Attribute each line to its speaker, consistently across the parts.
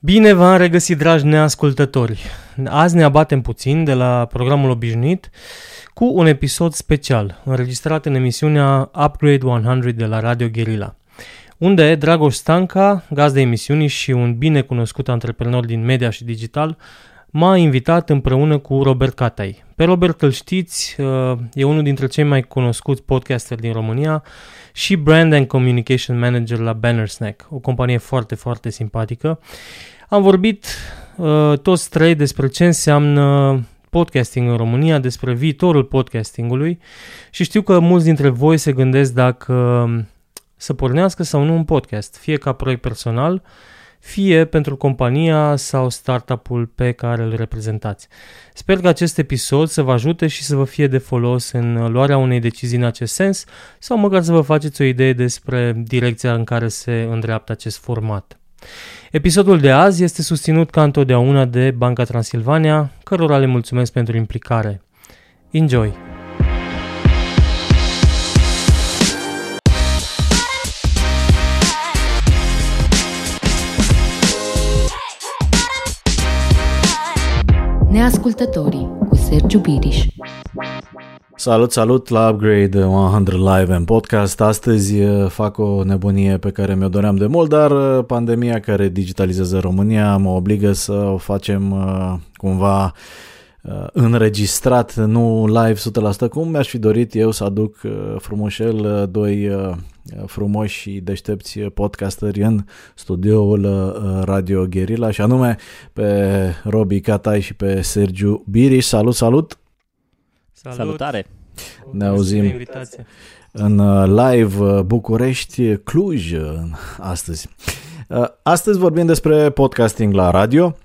Speaker 1: Bine v-am regăsit, dragi neascultători! Azi ne abatem puțin de la programul obișnuit cu un episod special, înregistrat în emisiunea Upgrade 100 de la Radio Guerilla, unde Dragoș Stanca, gaz de emisiunii și un bine cunoscut antreprenor din media și digital, m-a invitat împreună cu Robert Catai. Pe Robert îl știți, e unul dintre cei mai cunoscuți podcasteri din România și Brand and Communication Manager la Banner Snack, o companie foarte, foarte simpatică. Am vorbit uh, toți trei despre ce înseamnă podcasting în România, despre viitorul podcastingului și știu că mulți dintre voi se gândesc dacă să pornească sau nu un podcast, fie ca proiect personal, fie pentru compania sau startup-ul pe care îl reprezentați. Sper că acest episod să vă ajute și să vă fie de folos în luarea unei decizii în acest sens sau măcar să vă faceți o idee despre direcția în care se îndreaptă acest format. Episodul de azi este susținut ca întotdeauna de Banca Transilvania, cărora le mulțumesc pentru implicare. Enjoy!
Speaker 2: Neascultătorii cu Sergiu Biriș
Speaker 3: Salut, salut la Upgrade 100 Live and Podcast. Astăzi uh, fac o nebunie pe care mi-o doream de mult, dar uh, pandemia care digitalizează România mă obligă să o facem uh, cumva înregistrat, nu live 100%, cum mi-aș fi dorit eu să aduc frumușel doi frumoși și deștepți podcasteri în studioul Radio Guerilla și anume pe Robi Catai și pe Sergiu Biriș. Salut, salut!
Speaker 4: Salut. Salutare!
Speaker 3: Ne auzim în uh, live uh, București, Cluj astăzi. Uh, astăzi vorbim despre podcasting la radio,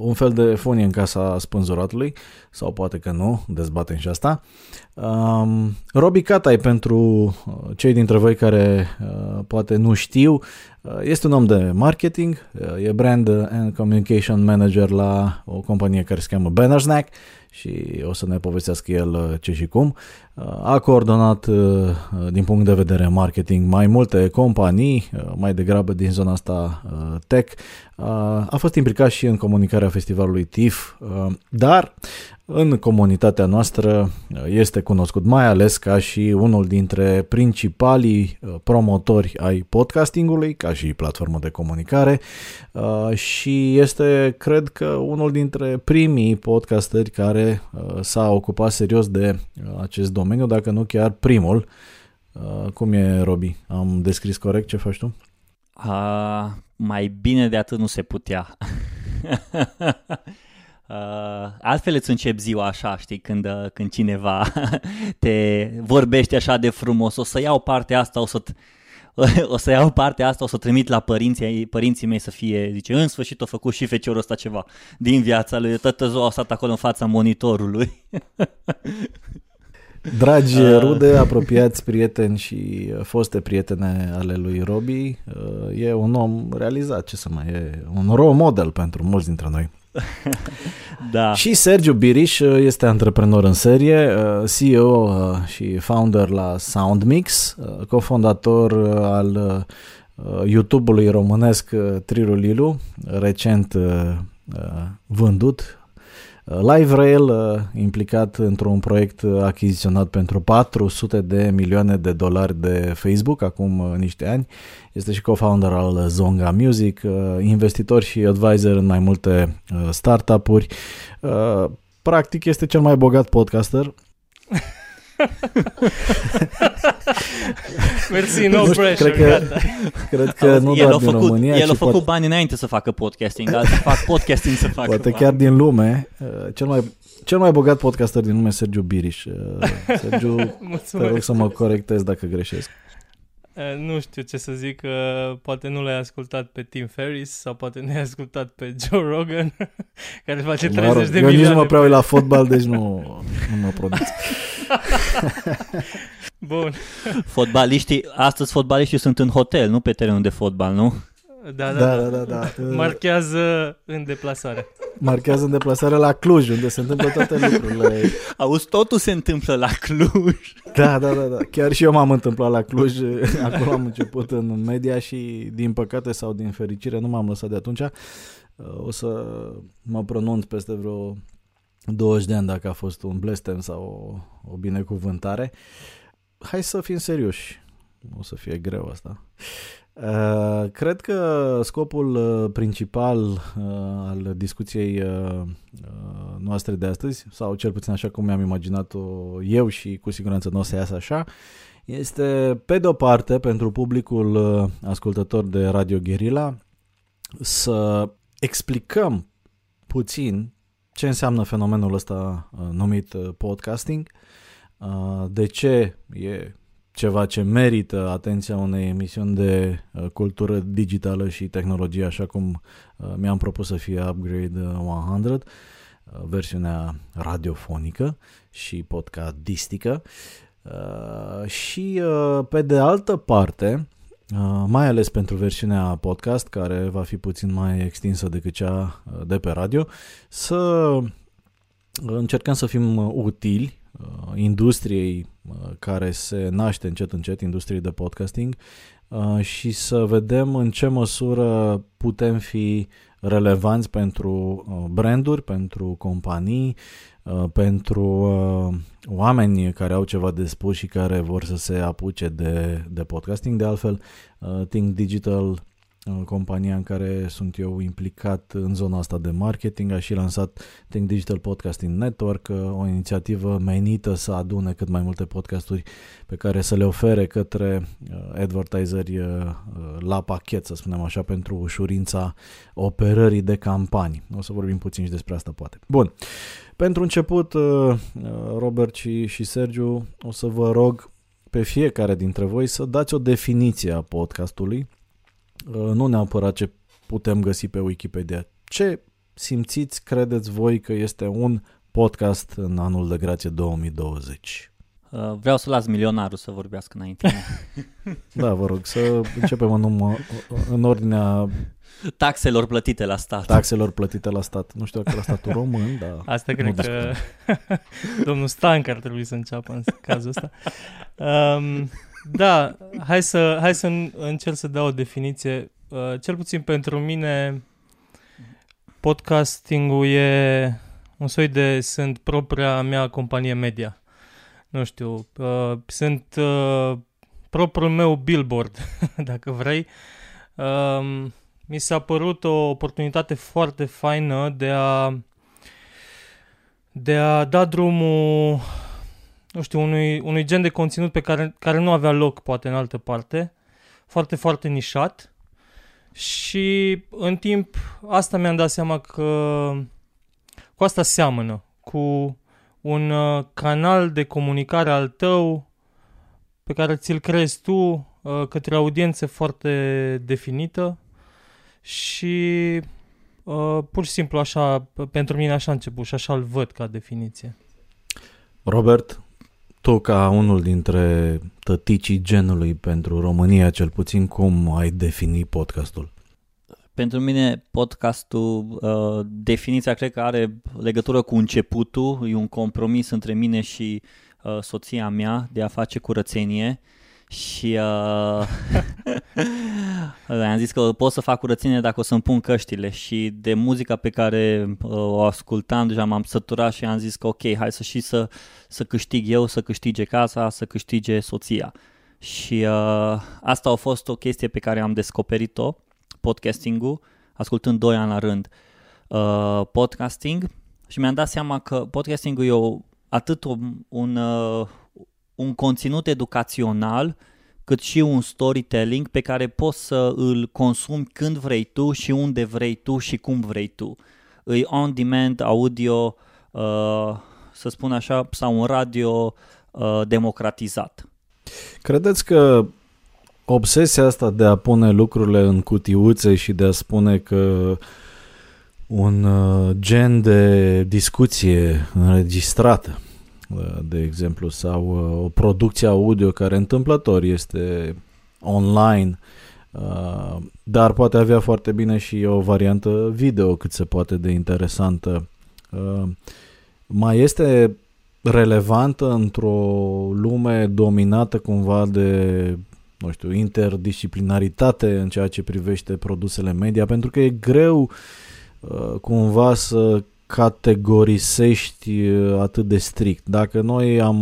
Speaker 3: un fel de fonie în casa spânzuratului, sau poate că nu, dezbatem și asta. Um, Robi Catai, pentru cei dintre voi care poate nu știu, este un om de marketing, e brand and communication manager la o companie care se cheamă Bannersnack și o să ne povestească el uh, ce și cum. Uh, a coordonat uh, din punct de vedere marketing mai multe companii, mai degrabă din zona asta tech. A fost implicat și în comunicarea festivalului TIFF, dar în comunitatea noastră este cunoscut mai ales ca și unul dintre principalii promotori ai podcastingului, ca și platformă de comunicare și este, cred că, unul dintre primii podcasteri care s-a ocupat serios de acest domeniu, dacă nu chiar primul. Cum e, Robi? Am descris corect ce faci tu?
Speaker 4: Uh, mai bine de atât nu se putea. Uh, altfel îți încep ziua așa, știi, când, uh, când cineva te vorbește așa de frumos, o să iau partea asta, o să o să iau partea asta, o să trimit la părinții, părinții mei să fie, zice, în sfârșit a făcut și feciorul ăsta ceva din viața lui, toată ziua a stat acolo în fața monitorului.
Speaker 3: Dragi uh. rude, apropiați prieteni și foste prietene ale lui Robi, e un om realizat, ce să mai e, un role model pentru mulți dintre noi. da. Și Sergiu Biriș uh, este antreprenor în serie, uh, CEO uh, și founder la SoundMix, cofondator al YouTube-ului românesc Triru Lilu, recent vândut Live Rail implicat într-un proiect achiziționat pentru 400 de milioane de dolari de Facebook acum niște ani. Este și co-founder al Zonga Music, investitor și advisor în mai multe startup-uri. Practic este cel mai bogat podcaster
Speaker 1: Mersi, no pressure,
Speaker 3: cred că, cred că nu
Speaker 4: el
Speaker 3: doar din
Speaker 4: făcut,
Speaker 3: România,
Speaker 4: El a făcut pot... bani înainte să facă podcasting, alții fac podcasting să facă
Speaker 3: Poate
Speaker 4: bani.
Speaker 3: chiar din lume, uh, cel mai, cel mai bogat podcaster din lume Sergiu Biriș. Uh, Sergiu, te rog să mă corectez dacă greșesc.
Speaker 1: Nu știu ce să zic, poate nu l-ai ascultat pe Tim Ferris sau poate nu ai ascultat pe Joe Rogan, care face 30 mă rog, de
Speaker 3: eu
Speaker 1: milioane.
Speaker 3: Eu nici nu mă prea la fotbal, deci nu, nu mă produc.
Speaker 1: Bun.
Speaker 4: Fotbaliștii, astăzi fotbaliștii sunt în hotel, nu pe terenul de fotbal, nu?
Speaker 1: Da, da,
Speaker 3: Da,
Speaker 1: da.
Speaker 3: da, da. da.
Speaker 1: Marchează în deplasare.
Speaker 3: Marchează în deplasare la Cluj, unde se întâmplă toate lucrurile.
Speaker 4: Auzi, totul se întâmplă la Cluj.
Speaker 3: Da, da, da, da. Chiar și eu m-am întâmplat la Cluj. Acolo am început în media și, din păcate sau din fericire, nu m-am lăsat de atunci. O să mă pronunț peste vreo 20 de ani dacă a fost un blestem sau o, o binecuvântare. Hai să fim serioși. O să fie greu asta. Uh, cred că scopul uh, principal uh, al discuției uh, uh, noastre de astăzi, sau cel puțin așa cum mi-am imaginat-o eu și cu siguranță nu o să iasă așa, este pe de o parte pentru publicul uh, ascultător de Radio Guerilla să explicăm puțin ce înseamnă fenomenul ăsta uh, numit uh, podcasting, uh, de ce e ceva ce merită atenția unei emisiuni de uh, cultură digitală și tehnologie, așa cum uh, mi-am propus să fie Upgrade 100, uh, versiunea radiofonică și podcadistică. Uh, și uh, pe de altă parte, uh, mai ales pentru versiunea podcast, care va fi puțin mai extinsă decât cea uh, de pe radio, să încercăm să fim uh, utili uh, industriei uh, care se naște încet încet, industriei de podcasting uh, și să vedem în ce măsură putem fi relevanți pentru uh, branduri, pentru companii, uh, pentru uh, oameni care au ceva de spus și care vor să se apuce de, de podcasting. De altfel, uh, Think Digital uh, compania în care sunt eu implicat în zona asta de marketing, a și lansat Think Digital Podcasting Network, uh, o inițiativă menită să adune cât mai multe podcasturi pe care să le ofere către uh, advertiseri uh, la pachet, să spunem așa, pentru ușurința operării de campanii. O să vorbim puțin și despre asta, poate. Bun. Pentru început, Robert și, și Sergiu, o să vă rog pe fiecare dintre voi să dați o definiție a podcastului, nu neapărat ce putem găsi pe Wikipedia. Ce simțiți, credeți voi că este un podcast în anul de grație 2020?
Speaker 4: Uh, vreau să las milionarul să vorbească înainte.
Speaker 3: da, vă rog, să începem în, urmă, în ordinea
Speaker 4: taxelor plătite la stat.
Speaker 3: Taxelor plătite la stat. Nu știu dacă la statul român, dar...
Speaker 1: Asta cred că domnul Stanc ar trebui să înceapă în cazul ăsta. Um, da, hai să, hai să încerc să dau o definiție. Uh, cel puțin pentru mine, podcastingul e un soi de, sunt propria mea companie media. Nu știu, uh, sunt uh, propriul meu billboard, dacă vrei. Uh, mi s-a părut o oportunitate foarte faină de a de a da drumul nu știu, unui, unui gen de conținut pe care, care nu avea loc poate în altă parte, foarte, foarte nișat și în timp asta mi-am dat seama că cu asta seamănă, cu un uh, canal de comunicare al tău pe care ți-l crezi tu uh, către audiență foarte definită și uh, pur și simplu așa, pentru mine așa a început și așa îl văd ca definiție.
Speaker 3: Robert, tu ca unul dintre tăticii genului pentru România, cel puțin cum ai defini podcastul?
Speaker 4: Pentru mine podcastul, uh, definiția cred că are legătură cu începutul, e un compromis între mine și uh, soția mea de a face curățenie și uh, am zis că pot să fac curățenie dacă o să-mi pun căștile și de muzica pe care uh, o ascultam deja m-am săturat și am zis că ok, hai să și să, să câștig eu, să câștige casa, să câștige soția. Și uh, asta a fost o chestie pe care am descoperit-o, podcasting-ul, ascultând doi ani la rând uh, podcasting și mi-am dat seama că podcasting-ul e o, atât un, un, uh, un conținut educațional cât și un storytelling pe care poți să îl consumi când vrei tu și unde vrei tu și cum vrei tu. E on-demand audio, uh, să spun așa, sau un radio uh, democratizat.
Speaker 3: Credeți că obsesia asta de a pune lucrurile în cutiuțe și de a spune că un uh, gen de discuție înregistrată de exemplu, sau uh, o producție audio care întâmplător este online, Uh, dar poate avea foarte bine și o variantă video cât se poate de interesantă. Uh, mai este relevantă într-o lume dominată cumva de nu știu, interdisciplinaritate în ceea ce privește produsele media, pentru că e greu uh, cumva să categorisești uh, atât de strict. Dacă noi am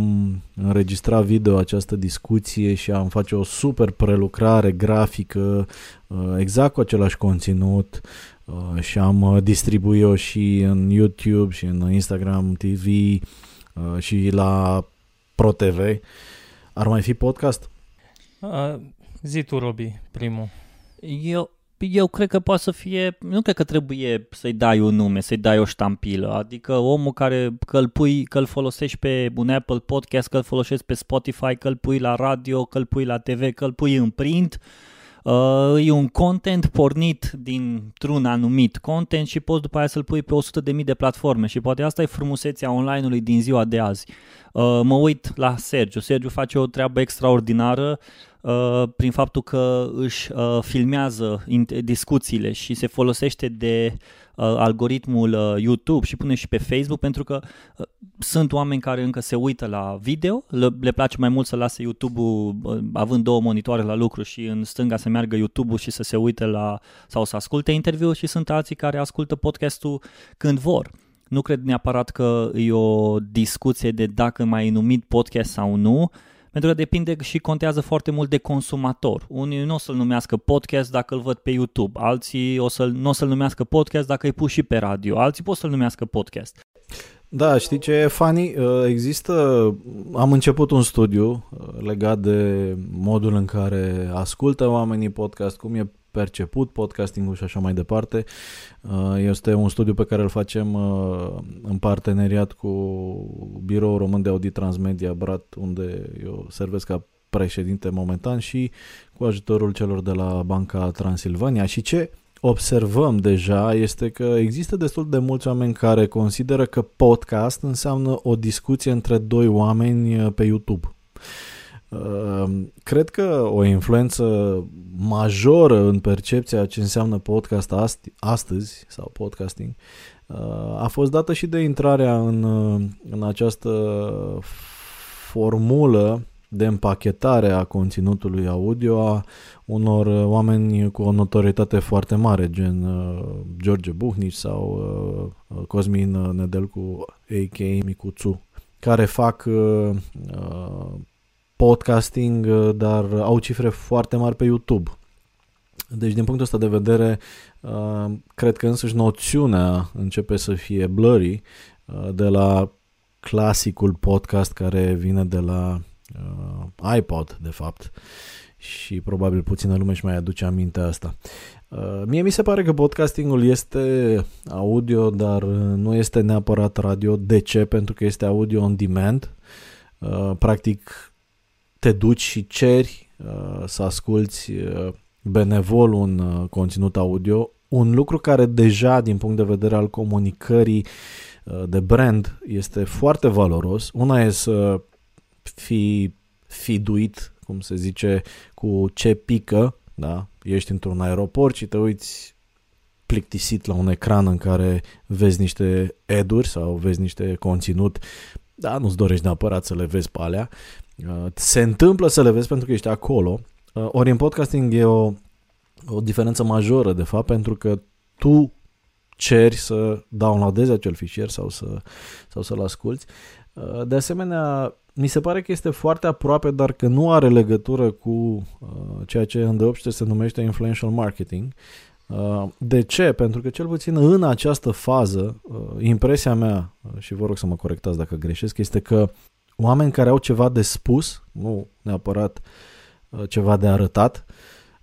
Speaker 3: înregistrat video această discuție și am face o super prelucrare grafică uh, exact cu același conținut uh, și am distribuit-o și în YouTube și în Instagram TV și la ProTV, ar mai fi podcast?
Speaker 1: Uh, zi tu, Robi, primul.
Speaker 4: Eu, eu cred că poate să fie, nu cred că trebuie să-i dai un nume, să-i dai o ștampilă, adică omul care că îl, pui, că îl folosești pe un Apple Podcast, că îl folosești pe Spotify, că îl pui la radio, că îl pui la TV, că îl pui în print, Uh, e un content pornit dintr-un anumit content și poți după aia să-l pui pe 100.000 de platforme și poate asta e frumusețea online-ului din ziua de azi. Uh, mă uit la Sergiu. Sergiu face o treabă extraordinară uh, prin faptul că își uh, filmează discuțiile și se folosește de uh, algoritmul uh, YouTube și pune și pe Facebook pentru că uh, sunt oameni care încă se uită la video, le, le place mai mult să lase YouTube-ul uh, având două monitoare la lucru și în stânga să meargă YouTube-ul și să se uite la sau să asculte interviul și sunt alții care ascultă podcastul când vor. Nu cred neapărat că e o discuție de dacă mai e numit podcast sau nu, pentru că depinde și contează foarte mult de consumator. Unii nu o să-l numească podcast dacă îl văd pe YouTube, alții o să, nu o să-l numească podcast dacă îi pus și pe radio, alții pot să-l numească podcast.
Speaker 3: Da, știi ce e funny? Uh, există, am început un studiu uh, legat de modul în care ascultă oamenii podcast, cum e perceput podcastingul și așa mai departe. Uh, este un studiu pe care îl facem uh, în parteneriat cu Biroul Român de Audit Transmedia Brat, unde eu servesc ca președinte momentan și cu ajutorul celor de la Banca Transilvania. Și ce observăm deja este că există destul de mulți oameni care consideră că podcast înseamnă o discuție între doi oameni uh, pe YouTube. Ehm, cred că o influență majoră în percepția ce înseamnă podcast astăzi sau podcasting uh, a fost dată și de intrarea în, uh, în această formulă de împachetare a conținutului audio a unor oameni cu o notorietate foarte mare, gen uh, George Buhnici sau Cosmin Nedelcu, a.k.a. Micuțu, care fac podcasting, uh, dar au cifre foarte mari pe YouTube. Deci, din punctul ăsta de vedere, uh, cred că însăși noțiunea începe să fie blurry uh, de la clasicul podcast care vine de la iPod, de fapt, și probabil puțină lume își mai aduce aminte asta. Mie mi se pare că podcastingul este audio, dar nu este neapărat radio. De ce? Pentru că este audio on demand. Practic, te duci și ceri uh, să asculti uh, benevol un uh, conținut audio, un lucru care deja din punct de vedere al comunicării uh, de brand este foarte valoros. Una e să fii fiduit, cum se zice, cu ce pică, da? Ești într-un aeroport și te uiți plictisit la un ecran în care vezi niște eduri sau vezi niște conținut, da, nu-ți dorești neapărat să le vezi pe alea, Uh, se întâmplă să le vezi pentru că ești acolo. Uh, ori în podcasting e o, o diferență majoră, de fapt, pentru că tu ceri să downloadezi acel fișier sau, să, sau să-l asculti. Uh, de asemenea, mi se pare că este foarte aproape, dar că nu are legătură cu ceea ce în se numește influential marketing. De ce? Pentru că cel puțin în această fază, impresia mea, și vă rog să mă corectați dacă greșesc, este că oameni care au ceva de spus, nu neapărat uh, ceva de arătat,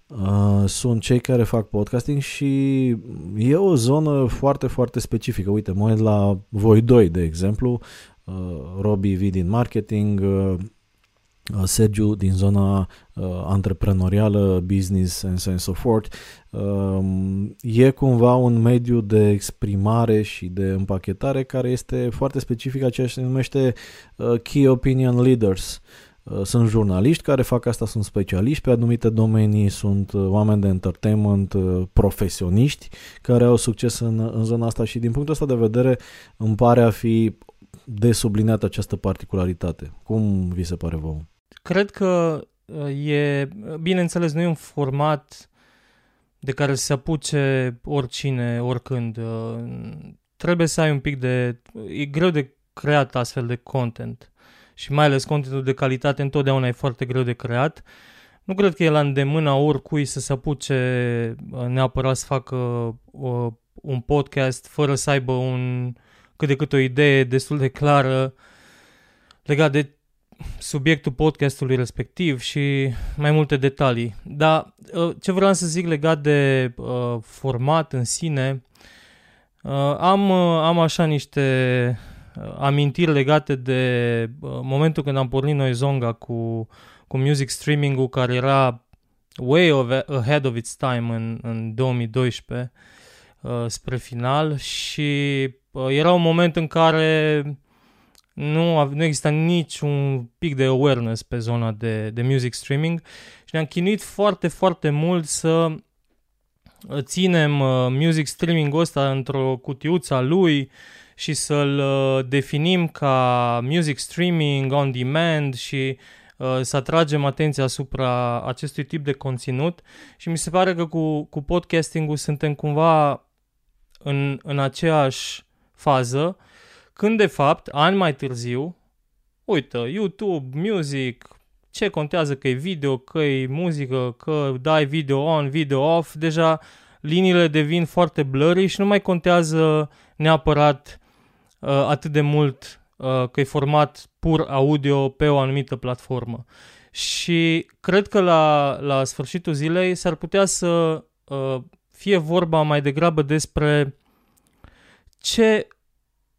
Speaker 3: uh, sunt cei care fac podcasting și e o zonă foarte, foarte specifică. Uite, mă uit la voi doi, de exemplu, uh, Robbie V din marketing, Uh, Sergiu din zona uh, antreprenorială, business and so so forth, uh, e cumva un mediu de exprimare și de împachetare care este foarte specific a ceea ce se numește uh, Key Opinion Leaders. Uh, sunt jurnaliști care fac asta, sunt specialiști pe anumite domenii, sunt uh, oameni de entertainment, uh, profesioniști care au succes în, în zona asta și din punctul ăsta de vedere îmi pare a fi de subliniat această particularitate. Cum vi se pare vouă?
Speaker 1: Cred că e, bineînțeles, nu e un format de care se apuce oricine, oricând. Trebuie să ai un pic de... E greu de creat astfel de content și mai ales contentul de calitate întotdeauna e foarte greu de creat. Nu cred că e la îndemâna oricui să se apuce uh, neapărat să facă uh, un podcast fără să aibă un, cât de cât o idee destul de clară legat de subiectul podcastului respectiv și mai multe detalii. Dar uh, ce vreau să zic legat de uh, format în sine, uh, am, uh, am așa niște Uh, amintiri legate de uh, momentul când am pornit noi Zonga cu, cu music streaming-ul care era way of, ahead of its time în, în 2012 uh, spre final și era un moment în care nu, nu exista niciun pic de awareness pe zona de, de music streaming și ne-am chinuit foarte, foarte mult să ținem music streaming-ul ăsta într-o cutiuță a lui și să-l uh, definim ca music streaming on demand și uh, să atragem atenția asupra acestui tip de conținut. Și mi se pare că cu, cu podcasting-ul suntem cumva în, în aceeași fază, când de fapt, ani mai târziu, uite, YouTube, music, ce contează că e video, că e muzică, că dai video on, video off, deja liniile devin foarte blurry și nu mai contează neapărat uh, atât de mult uh, că e format pur audio pe o anumită platformă. Și cred că la, la sfârșitul zilei s-ar putea să uh, fie vorba mai degrabă despre ce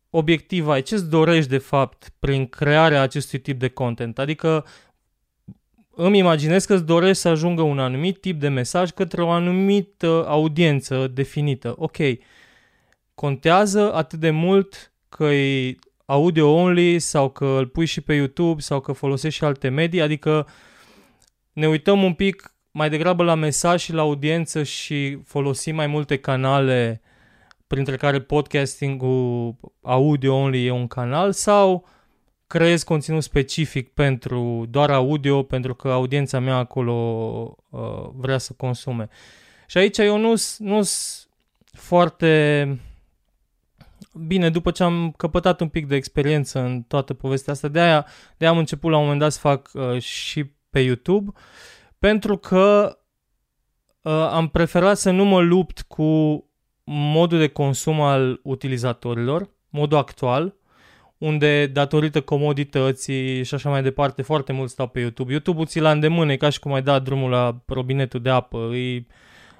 Speaker 1: obiectiv ai, ce-ți dorești de fapt prin crearea acestui tip de content. Adică îmi imaginez că îți dorești să ajungă un anumit tip de mesaj către o anumită audiență definită. Ok, contează atât de mult că e audio only sau că îl pui și pe YouTube sau că folosești și alte medii, adică ne uităm un pic mai degrabă la mesaj și la audiență și folosim mai multe canale printre care podcasting-ul audio only e un canal sau creezi conținut specific pentru doar audio pentru că audiența mea acolo uh, vrea să consume. Și aici eu nu sunt foarte bine, după ce am căpătat un pic de experiență în toată povestea asta, de aia, de aia am început la un moment dat să fac uh, și pe YouTube, pentru că uh, am preferat să nu mă lupt cu modul de consum al utilizatorilor, modul actual, unde datorită comodității și așa mai departe, foarte mult stau pe YouTube. YouTube-ul ți la îndemână, e ca și cum ai dat drumul la robinetul de apă, e,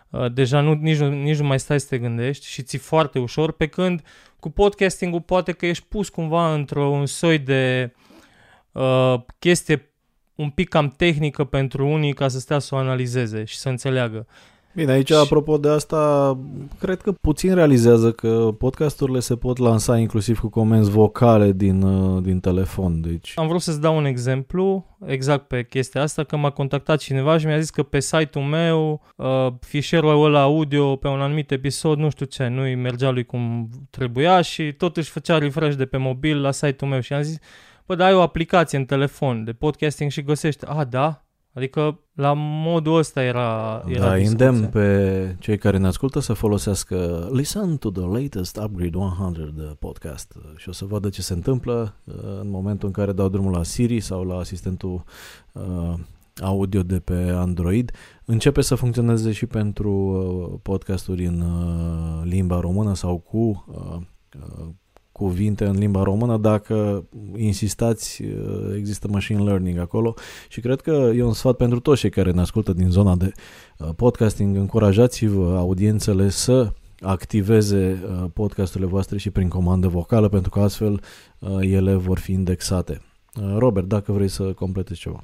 Speaker 1: uh, deja nu, nici, nu, nici nu mai stai să te gândești și ți foarte ușor, pe când cu podcasting-ul poate că ești pus cumva într-un soi de uh, chestie un pic cam tehnică pentru unii ca să stea să o analizeze și să înțeleagă.
Speaker 3: Bine, aici, și... apropo de asta, cred că puțin realizează că podcasturile se pot lansa inclusiv cu comenzi vocale din, uh, din telefon. Deci...
Speaker 1: Am vrut să-ți dau un exemplu exact pe chestia asta, că m-a contactat cineva și mi-a zis că pe site-ul meu uh, fișierul ăla audio pe un anumit episod, nu știu ce, nu-i mergea lui cum trebuia și tot își făcea refresh de pe mobil la site-ul meu și am zis, bă, da, ai o aplicație în telefon de podcasting și găsești, a, da, Adică la modul ăsta era, era
Speaker 3: Da, îndemn pe cei care ne ascultă să folosească Listen to the latest Upgrade 100 podcast și o să vadă ce se întâmplă uh, în momentul în care dau drumul la Siri sau la asistentul uh, audio de pe Android. Începe să funcționeze și pentru uh, podcasturi în uh, limba română sau cu uh, uh, cuvinte în limba română, dacă insistați, uh, există machine learning acolo și cred că e un sfat pentru toți cei care ne ascultă din zona de uh, podcasting, încurajați-vă audiențele să activeze uh, podcasturile voastre și prin comandă vocală, pentru că astfel ele vor fi indexate. Robert, dacă vrei să completezi ceva.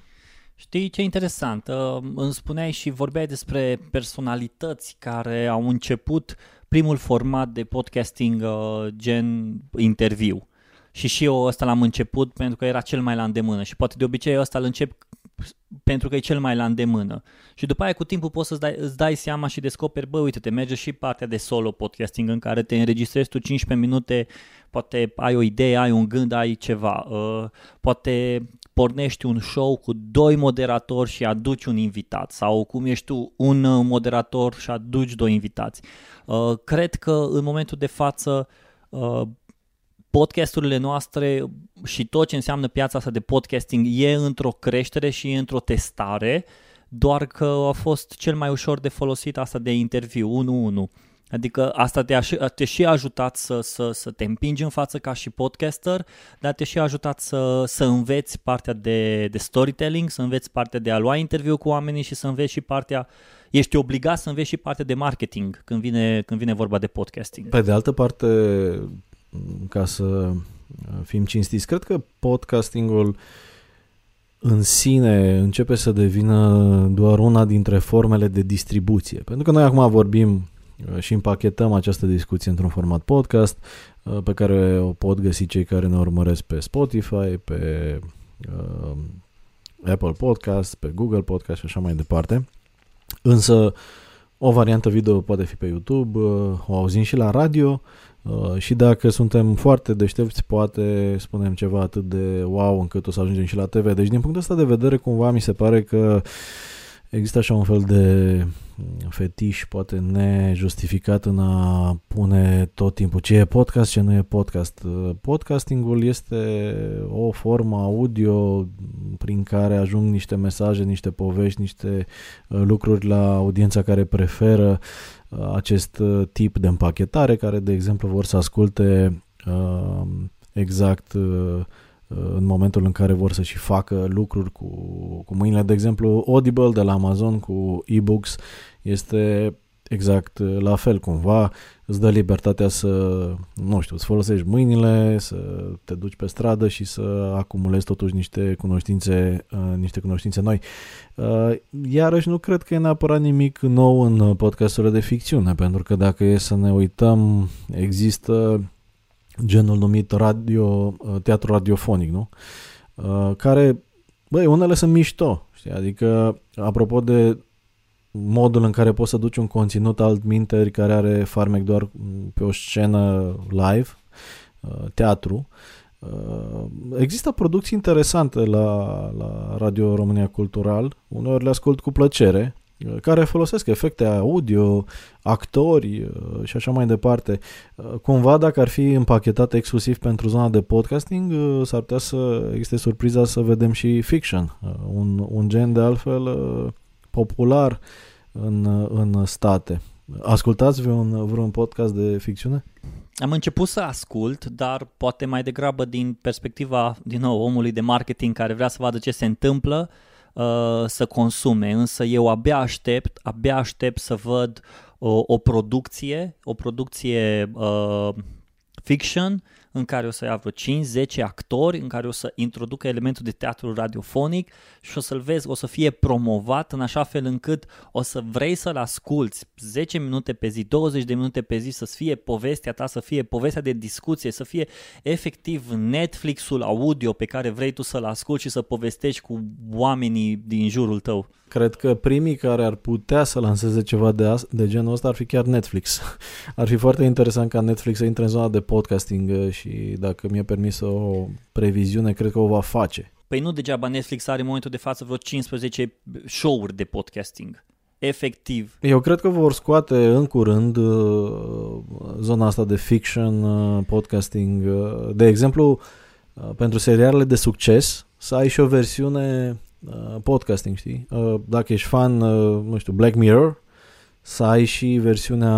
Speaker 4: Știi ce interesant? Îmi spuneai și vorbeai despre personalități care au început primul format de podcasting uh, gen interviu. și și eu ăsta l-am început pentru că era cel mai la îndemână și poate de obicei ăsta îl încep pentru că e cel mai la îndemână. Și după aia cu timpul poți să-ți dai, îți dai seama și descoperi, bă, uite, te merge și partea de solo podcasting în care te înregistrezi tu 15 minute, poate ai o idee, ai un gând, ai ceva. Uh, poate pornești un show cu doi moderatori și aduci un invitat sau cum ești tu un uh, moderator și aduci doi invitați. Uh, cred că în momentul de față uh, podcasturile noastre și tot ce înseamnă piața asta de podcasting e într-o creștere și într-o testare, doar că a fost cel mai ușor de folosit asta de interviu 1-1. Adică asta te-a, te și ajutat să, să, să te împingi în față ca și podcaster, dar te și ajutat să, să înveți partea de, de storytelling, să înveți partea de a lua interviu cu oamenii și să înveți și partea, ești obligat să înveți și partea de marketing când vine, când vine vorba de podcasting.
Speaker 3: Pe de altă parte, ca să fim cinstiți, cred că podcastingul în sine începe să devină doar una dintre formele de distribuție. Pentru că noi acum vorbim Uh, și împachetăm această discuție într-un format podcast uh, pe care o pot găsi cei care ne urmăresc pe Spotify, pe uh, Apple Podcast, pe Google Podcast și așa mai departe. Însă o variantă video poate fi pe YouTube, uh, o auzim și la radio uh, și dacă suntem foarte deștepți poate spunem ceva atât de wow încât o să ajungem și la TV. Deci din punctul ăsta de vedere cumva mi se pare că există așa un fel de fetiș poate nejustificat în a pune tot timpul ce e podcast, ce nu e podcast. Podcastingul este o formă audio prin care ajung niște mesaje, niște povești, niște uh, lucruri la audiența care preferă uh, acest uh, tip de împachetare, care de exemplu vor să asculte exact în momentul în care vor să și facă lucruri cu, cu mâinile. De exemplu, Audible de la Amazon cu e-books este exact la fel cumva, îți dă libertatea să, nu știu, să folosești mâinile, să te duci pe stradă și să acumulezi totuși niște cunoștințe, uh, niște cunoștințe noi. Uh, iarăși nu cred că e neapărat nimic nou în podcasturile de ficțiune, pentru că dacă e să ne uităm, există genul numit radio, uh, teatru radiofonic, nu? Uh, care, băi, unele sunt mișto, știi? Adică, apropo de modul în care poți să duci un conținut alt minteri care are farmec doar pe o scenă live, uh, teatru, Există producții interesante la, la Radio România Cultural, uneori le ascult cu plăcere, care folosesc efecte audio, actori uh, și așa mai departe. Uh, cumva dacă ar fi împachetate exclusiv pentru zona de podcasting, uh, s-ar putea să existe surpriza să vedem și fiction, un, un gen de altfel popular în, în state. Ascultați vreun, vreun podcast de ficțiune?
Speaker 4: Am început să ascult, dar poate mai degrabă din perspectiva, din nou, omului de marketing care vrea să vadă ce se întâmplă, uh, Uh, să consume, însă eu abia aștept, abia aștept să văd o, o producție, o producție uh, fiction în care o să ia vreo 5-10 actori, în care o să introducă elementul de teatru radiofonic și o să-l vezi, o să fie promovat în așa fel încât o să vrei să-l asculți 10 minute pe zi, 20 de minute pe zi, să fie povestea ta, să fie povestea de discuție, să fie efectiv Netflixul audio pe care vrei tu să-l asculti și să povestești cu oamenii din jurul tău.
Speaker 3: Cred că primii care ar putea să lanseze ceva de, as- de genul ăsta ar fi chiar Netflix. Ar fi foarte interesant ca Netflix să intre în zona de podcasting uh, și dacă mi-e permis o previziune, cred că o va face.
Speaker 4: Păi nu degeaba Netflix are în momentul de față vreo 15 show-uri de podcasting. Efectiv.
Speaker 3: Eu cred că vor scoate în curând uh, zona asta de fiction, uh, podcasting. De exemplu, pentru serialele de succes, să ai și o versiune Uh, podcasting, știi? Uh, dacă ești fan, uh, nu știu, Black Mirror, să ai și versiunea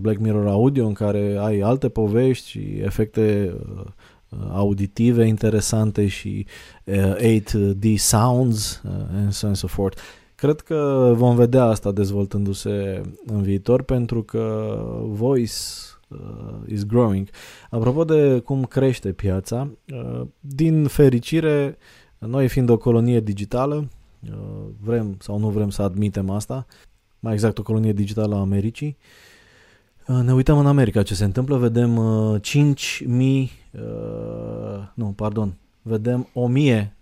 Speaker 3: Black Mirror audio în care ai alte povești și efecte auditive interesante și 8D sounds and so on and so forth. Cred că vom vedea asta dezvoltându-se în viitor pentru că voice uh, is growing. Apropo de cum crește piața, uh, din fericire noi fiind o colonie digitală, uh, vrem sau nu vrem să admitem asta, mai exact o colonie digitală a Americii, Uh, ne uităm în America ce se întâmplă, vedem uh, 5.000, uh, nu, pardon, vedem 1000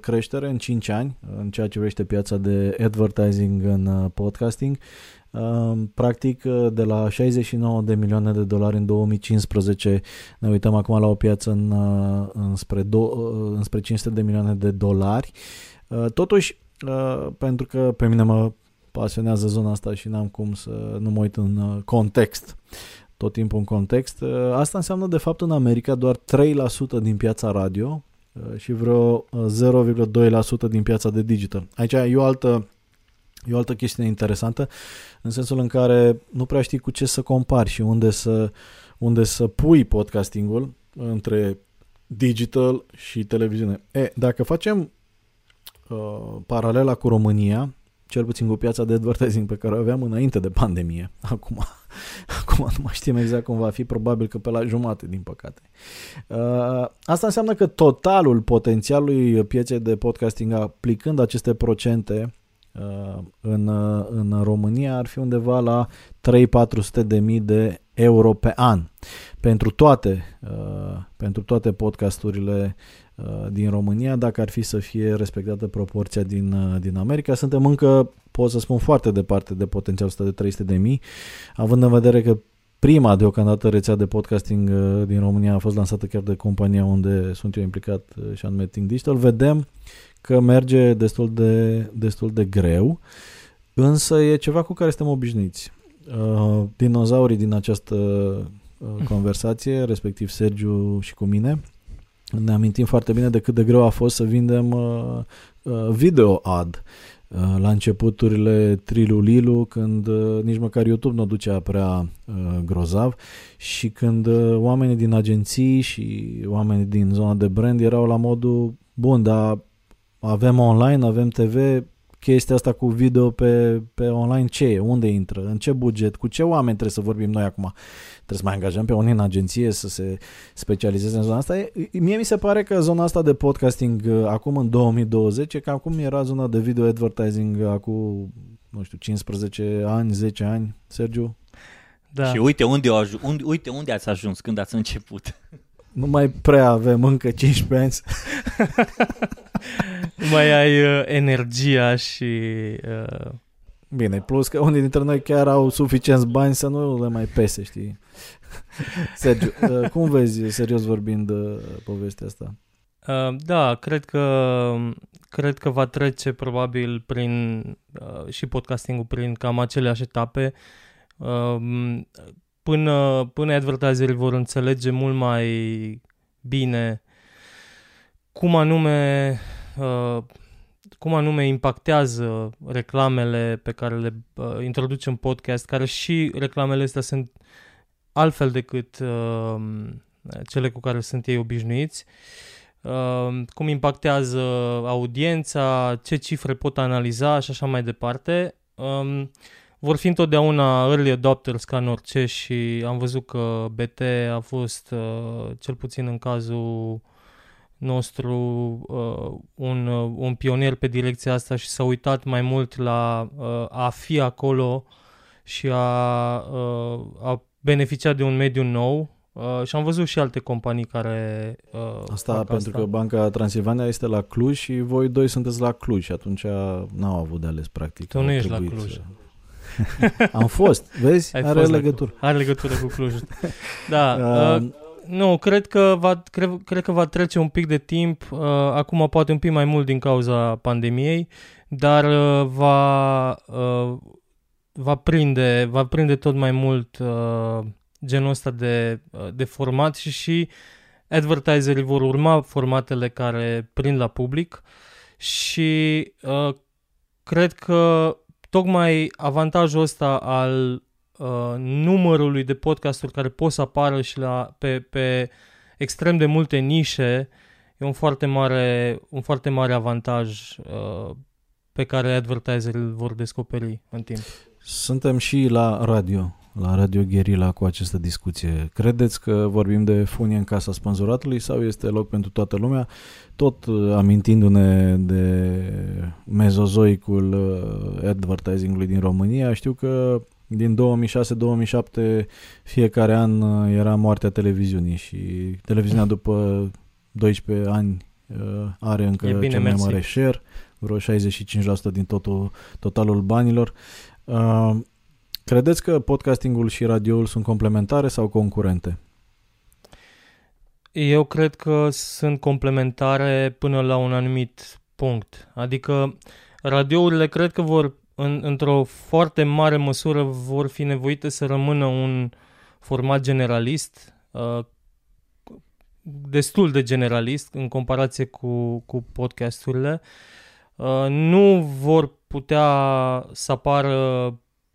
Speaker 3: creștere în 5 ani în ceea ce privește piața de advertising în uh, podcasting. Uh, practic, uh, de la 69 de milioane de dolari în 2015, ne uităm acum la o piață în, înspre, do, înspre 500 de milioane de dolari. Totuși, pentru că pe mine mă pasionează zona asta și n-am cum să nu mă uit în context tot timpul în context. Asta înseamnă de fapt în America doar 3% din piața radio Uh, și vreo 0,2% uh, din piața de digital. Aici e o altă E o altă chestie interesantă, în sensul în care nu prea știi cu ce să compari și unde să, unde să pui podcastingul între digital și televiziune. E, dacă facem uh, paralela cu România, cel puțin cu piața de advertising pe care o aveam înainte de pandemie, acum Acum nu mai știm exact cum va fi, probabil că pe la jumate, din păcate. Uh, asta înseamnă că totalul potențialului pieței de podcasting aplicând aceste procente uh, în, uh, în România ar fi undeva la 3-400 de mii de euro pe an pentru toate, pentru toate podcasturile din România, dacă ar fi să fie respectată proporția din, din America. Suntem încă pot să spun foarte departe de potențialul ăsta de 300 de mii, având în vedere că prima deocamdată rețea de podcasting uh, din România a fost lansată chiar de compania unde sunt eu implicat uh, și anume Think Digital, vedem că merge destul de, destul de greu, însă e ceva cu care suntem obișnuiți. Uh, dinozaurii din această conversație, respectiv Sergiu și cu mine, ne amintim foarte bine de cât de greu a fost să vindem video ad Uh, la începuturile Trilulilu, când uh, nici măcar YouTube nu ducea prea uh, grozav și când oamenii din agenții și oamenii din zona de brand erau la modul bun, dar avem online, avem TV, chestia asta cu video pe, pe online ce e? Unde intră? În ce buget? Cu ce oameni trebuie să vorbim noi acum? Trebuie să mai angajăm pe unii în agenție să se specializeze în zona asta. Mie mi se pare că zona asta de podcasting uh, acum în 2020 e ca acum era zona de video advertising uh, acum, nu știu, 15 ani, 10 ani, Sergiu?
Speaker 4: Da. Și uite unde, au aj- unde, uite unde ați ajuns când ați început.
Speaker 3: Nu mai prea avem încă 15 ani.
Speaker 1: mai ai uh, energia și... Uh...
Speaker 3: Bine, plus că unii dintre noi chiar au suficienți bani să nu le mai pese, știi? Sergiu, uh, cum vezi, serios vorbind, uh, povestea asta?
Speaker 1: Uh, da, cred că cred că va trece probabil prin uh, și podcastingul prin cam aceleași etape uh, până, până advertiserii vor înțelege mult mai bine cum anume uh, cum anume impactează reclamele pe care le uh, introducem în podcast, care și reclamele astea sunt altfel decât uh, cele cu care sunt ei obișnuiți, uh, cum impactează audiența, ce cifre pot analiza și așa mai departe. Um, vor fi întotdeauna early adopters ca în orice și am văzut că BT a fost, uh, cel puțin în cazul nostru, uh, un, uh, un pionier pe direcția asta și s-a uitat mai mult la uh, a fi acolo și a, uh, a beneficia de un mediu nou Uh, și am văzut și alte companii care uh,
Speaker 3: Asta pentru asta. că Banca Transilvania este la Cluj și voi doi sunteți la Cluj și atunci n-au avut de ales practic.
Speaker 1: Tu nu ești la Cluj. Să...
Speaker 3: am fost, vezi? Ai Are fost legătură.
Speaker 1: Are legătură cu Cluj. Da. Uh, uh, nu, cred că, va, cred, cred că va trece un pic de timp, uh, acum poate un pic mai mult din cauza pandemiei, dar uh, va, uh, va, prinde, va prinde tot mai mult uh, genul ăsta de, uh, de format și și advertiserii vor urma formatele care prind la public și uh, cred că tocmai avantajul ăsta al uh, numărului de podcasturi care pot să apară și la, pe, pe extrem de multe nișe e un foarte mare, un foarte mare avantaj uh, pe care advertiserii îl vor descoperi în timp.
Speaker 3: Suntem și la radio, la Radio Guerilla cu această discuție. Credeți că vorbim de funie în casa sponsoratului sau este loc pentru toată lumea? Tot uh, amintindu-ne de mezozoicul uh, advertisingului din România, știu că din 2006-2007 fiecare an uh, era moartea televiziunii și televiziunea după 12 ani uh, are încă
Speaker 1: E bine,
Speaker 3: cel mai
Speaker 1: mersi.
Speaker 3: mare share, vreo 65% din totul, totalul banilor. Uh, Credeți că podcastingul și radioul sunt complementare sau concurente?
Speaker 1: Eu cred că sunt complementare până la un anumit punct. Adică radiourile cred că vor, în, într-o foarte mare măsură, vor fi nevoite să rămână un format generalist, uh, destul de generalist în comparație cu, cu podcasturile. Uh, nu vor putea să apară uh,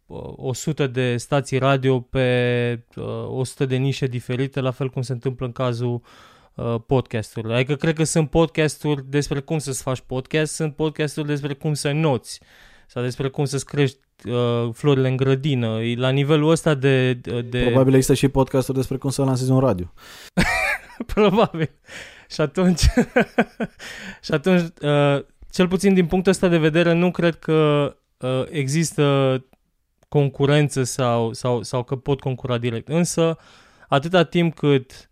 Speaker 1: 100 de stații radio pe uh, 100 de nișe diferite, la fel cum se întâmplă în cazul uh, podcasturilor. Adică cred că sunt podcasturi despre cum să-ți faci podcast, sunt podcasturi despre cum să noți sau despre cum să-ți crești uh, florile în grădină. E La nivelul ăsta de... de
Speaker 3: Probabil există și podcasturi despre cum să lansezi un radio.
Speaker 1: Probabil. Și atunci, și atunci uh, cel puțin din punctul ăsta de vedere, nu cred că uh, există concurență sau, sau, sau că pot concura direct. Însă, atâta timp cât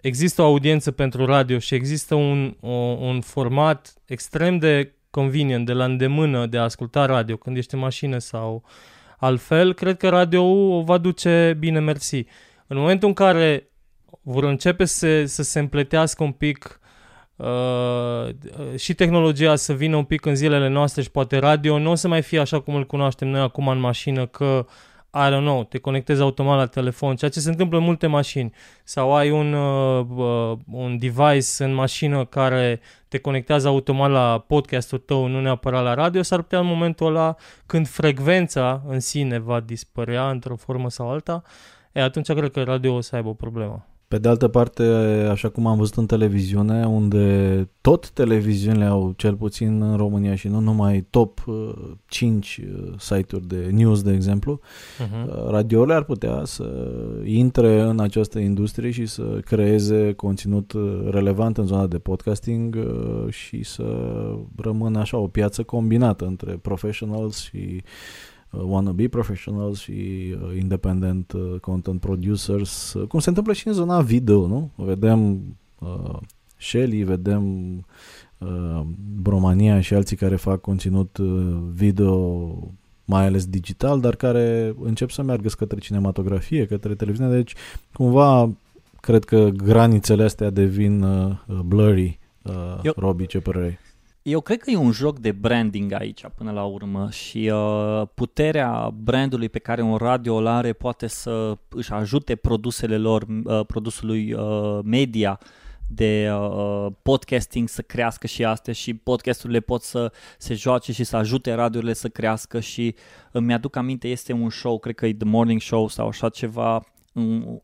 Speaker 1: există o audiență pentru radio și există un, o, un format extrem de convenient, de la îndemână de a asculta radio când ești în mașină sau altfel, cred că radio o va duce bine mersi. În momentul în care vor începe să, să se împletească un pic uh, și tehnologia să vină un pic în zilele noastre și poate radio nu o să mai fie așa cum îl cunoaștem noi acum în mașină că I don't know, te conectezi automat la telefon, ceea ce se întâmplă în multe mașini. Sau ai un, uh, uh, un device în mașină care te conectează automat la podcastul tău, nu neapărat la radio, s-ar putea în momentul ăla, când frecvența în sine va dispărea într-o formă sau alta, e, atunci cred că radio o să aibă o problemă.
Speaker 3: Pe de altă parte, așa cum am văzut în televiziune, unde tot televiziunile au, cel puțin în România și nu numai top uh, 5 uh, site-uri de news, de exemplu,
Speaker 1: Uh-huh.
Speaker 3: uh, radiourile ar putea să intre în această industrie și să creeze conținut uh, relevant în zona de podcasting uh, și să rămână așa o piață combinată între professionals și uh, wannabe professionals și uh, independent uh, content producers, uh, cum se întâmplă și în zona video, nu? Vedem uh, Shelly, vedem uh, Bromania și alții care fac conținut uh, video mai ales digital, dar care încep să meargă către cinematografie, către televiziune, deci cumva cred că granițele astea devin uh, uh, blurry. Uh,
Speaker 4: Eu-
Speaker 3: Robi, ce părere ai?
Speaker 4: Eu cred că e un joc de branding aici până la urmă și uh, puterea brandului pe care un radio îl are poate să își ajute produsele lor, uh, produsului uh, media de uh, podcasting să crească și astea și podcasturile pot să se joace și să ajute radiourile să crească și îmi aduc aminte, este un show, cred că e The Morning Show sau așa ceva, în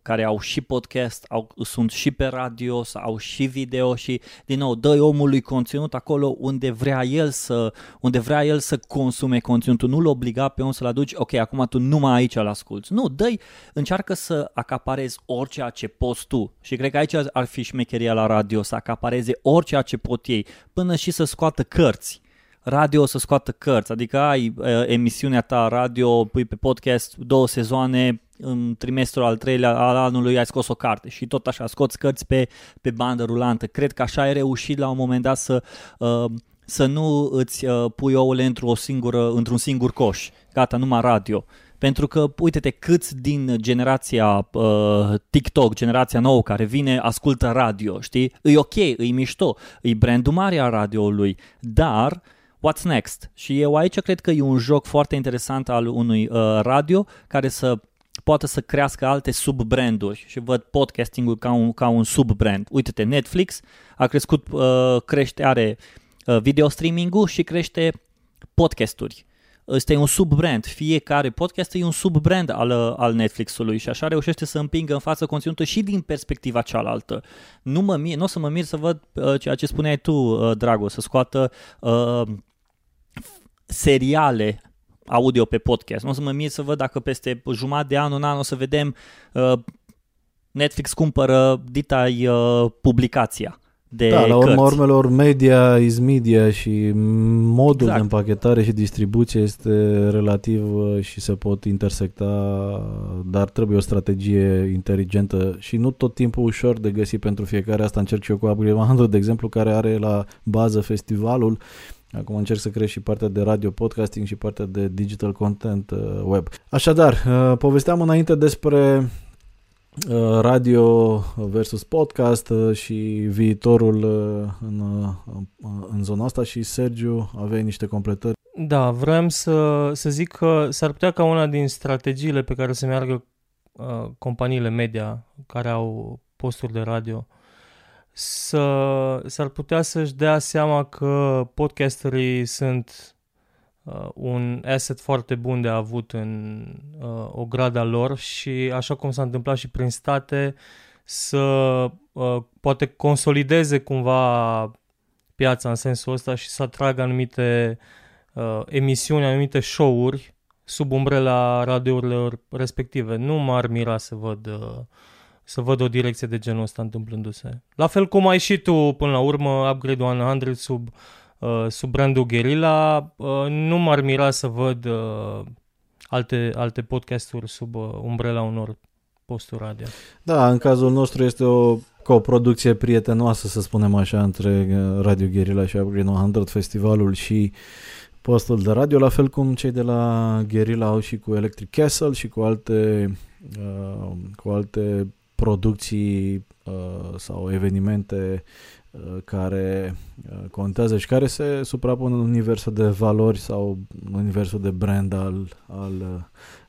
Speaker 4: care au și podcast, au, sunt și pe radio, sau au și video și din nou dă omului conținut acolo unde vrea el să unde vrea el să consume conținutul, nu-l obliga pe om să-l aduci, ok, acum tu numai aici îl asculti. Nu, dă încearcă să acaparezi orice ce poți tu. Și cred că aici ar fi șmecheria la radio, să acapareze orice ce pot ei, până și să scoată cărți. Radio să scoată cărți, adică ai uh, emisiunea ta radio, pui pe podcast două sezoane, în trimestrul al treilea al anului ai scos o carte și tot așa scoți cărți pe, pe bandă rulantă. Cred că așa ai reușit la un moment dat să, uh, să nu îți uh, pui ouăle într-o singură, într-un singur coș. Gata, numai radio. Pentru că, uite-te, câți din generația uh, TikTok, generația nouă care vine, ascultă radio, știi? E ok, e mișto, e brandul mare a radioului, dar what's next? Și eu aici cred că e un joc foarte interesant al unui uh, radio care să poate să crească alte sub-branduri și văd podcastingul ca un, ca un sub-brand. Uite-te, Netflix a crescut, uh, crește, are uh, video streaming-ul și crește podcasturi. Ăsta e un sub-brand. Fiecare podcast e un sub-brand al, al Netflix-ului și așa reușește să împingă în față conținutul și din perspectiva cealaltă. Nu, mă mir, nu o să mă mir să văd uh, ceea ce spuneai tu, uh, Drago, să scoată uh, seriale audio pe podcast. Nu o să mă mir să văd dacă peste jumătate de an, un an o să vedem uh, Netflix cumpără dita uh, publicația de
Speaker 3: Da, la urma
Speaker 4: cărți.
Speaker 3: urmelor, media is media și modul
Speaker 4: Exact.
Speaker 3: de împachetare și distribuție este relativ uh, și se pot intersecta, dar trebuie o strategie inteligentă și nu tot timpul ușor de găsit pentru fiecare. Asta încerc și eu cu Upgrade 100, de exemplu, care are la bază festivalul. Acum încerc să creez și partea de radio podcasting și partea de digital content uh, web. Așadar, uh, povesteam înainte despre uh, radio versus podcast uh, și viitorul uh, în, uh, în zona asta și Sergiu aveai niște completări.
Speaker 1: Da, vreau să, să zic că s-ar putea ca una din strategiile pe care să meargă uh, companiile media care au posturi de radio să, s-ar putea să-și dea seama că podcasterii sunt uh, un asset foarte bun de avut în uh, o grada lor și așa cum s-a întâmplat și prin state să uh, poate consolideze cumva piața în sensul ăsta și să atragă anumite uh, emisiuni, anumite show-uri sub umbrela radiourilor respective. Nu m-ar mira să văd uh, să văd o direcție de genul ăsta întâmplându-se. La fel cum ai și tu până la urmă Upgrade 100 sub, uh, sub brandul Guerilla, uh, nu m-ar mira să văd uh, alte, alte podcasturi sub uh, umbrela unor posturi radio.
Speaker 3: Da, în cazul nostru este o coproducție prietenoasă, să spunem așa, între uh, Radio Guerilla și Upgrade 100, festivalul și postul de radio, la fel cum cei de la Guerilla au și cu Electric Castle și cu alte, uh, cu alte producții uh, sau evenimente uh, care uh, contează și care se suprapun în universul de valori sau în universul de brand al, al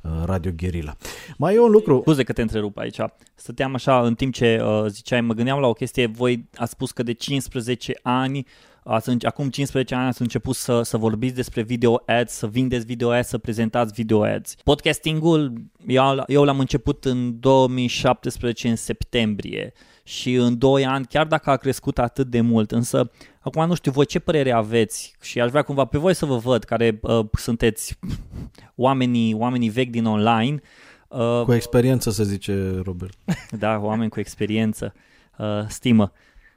Speaker 3: uh, Radio Guerilla. Mai e un lucru,
Speaker 4: Scuze că te întrerup aici. Stăteam așa în timp ce uh, ziceai, mă gândeam la o chestie, voi ați spus că de 15 ani, ați, înce- acum 15 ani ați început să, să vorbiți despre video ads, să vindeți video ads, să prezentați video ads. Podcastingul, eu, eu l-am început în 2017 în septembrie și în 2 ani, chiar dacă a crescut atât de mult, însă acum nu știu voi ce părere aveți și aș vrea cumva pe voi să vă văd care uh, sunteți oamenii, oamenii vechi din online, uh,
Speaker 3: cu experiență să zice Robert.
Speaker 4: da, oameni cu experiență, uh, stimă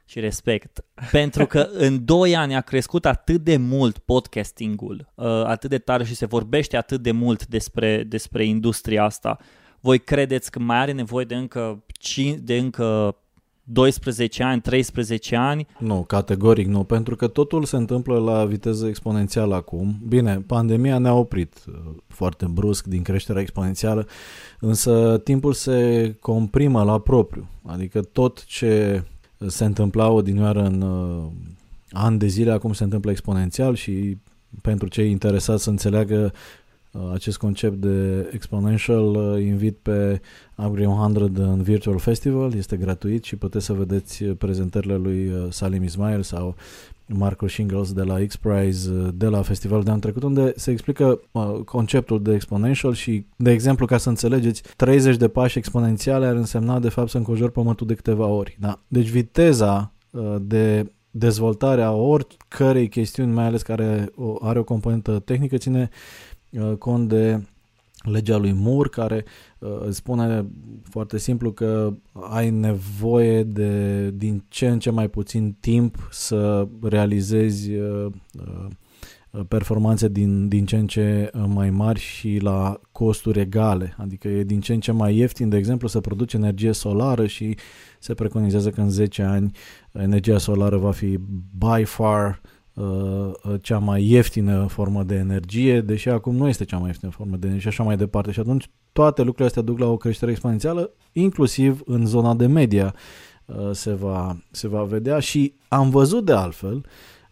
Speaker 4: și respect. Pentru că în 2 ani a crescut atât de mult podcastingul, uh, atât de tare și se vorbește atât de mult despre, despre industria asta. Voi credeți că mai are nevoie de încă, 5, de încă 12 ani, 13 ani?
Speaker 3: Nu, categoric nu, pentru că totul se întâmplă la viteză exponențială acum. Bine, pandemia ne-a oprit uh, foarte brusc din creșterea exponențială, însă timpul se comprimă la propriu. Adică tot ce se întâmpla odinioară în uh, ani de zile, acum se întâmplă exponențial și pentru cei interesați să înțeleagă uh, acest concept de exponential, uh, invit pe Upgrade 100 în Virtual Festival, este gratuit și puteți să vedeți prezentările lui uh, Salim Ismail sau Marco Shingles de la X-Prize uh, de la festivalul de anul trecut, unde se explică uh, conceptul de exponential și, de exemplu, ca să înțelegeți, 30 de pași exponențiale ar însemna, de fapt, să înconjori pământul de câteva ori. Da? Deci viteza uh, de dezvoltare a oricărei chestiuni, mai ales care o, are o componentă tehnică, ține uh, cont de legea lui Moore, care uh, îți spune foarte simplu că ai nevoie de din ce în ce mai puțin timp să realizezi uh, uh, performanțe din, din ce în ce mai mari și la costuri egale. Adică e din ce în ce mai ieftin, de exemplu, să produci energie solară și se preconizează că în 10 ani energia solară va fi by far uh, cea mai ieftină formă de energie, deși acum nu este cea mai ieftină formă de energie și așa mai departe. Și atunci toate lucrurile astea duc la o creștere exponențială, inclusiv în zona de media uh, se va, se va vedea și am văzut de altfel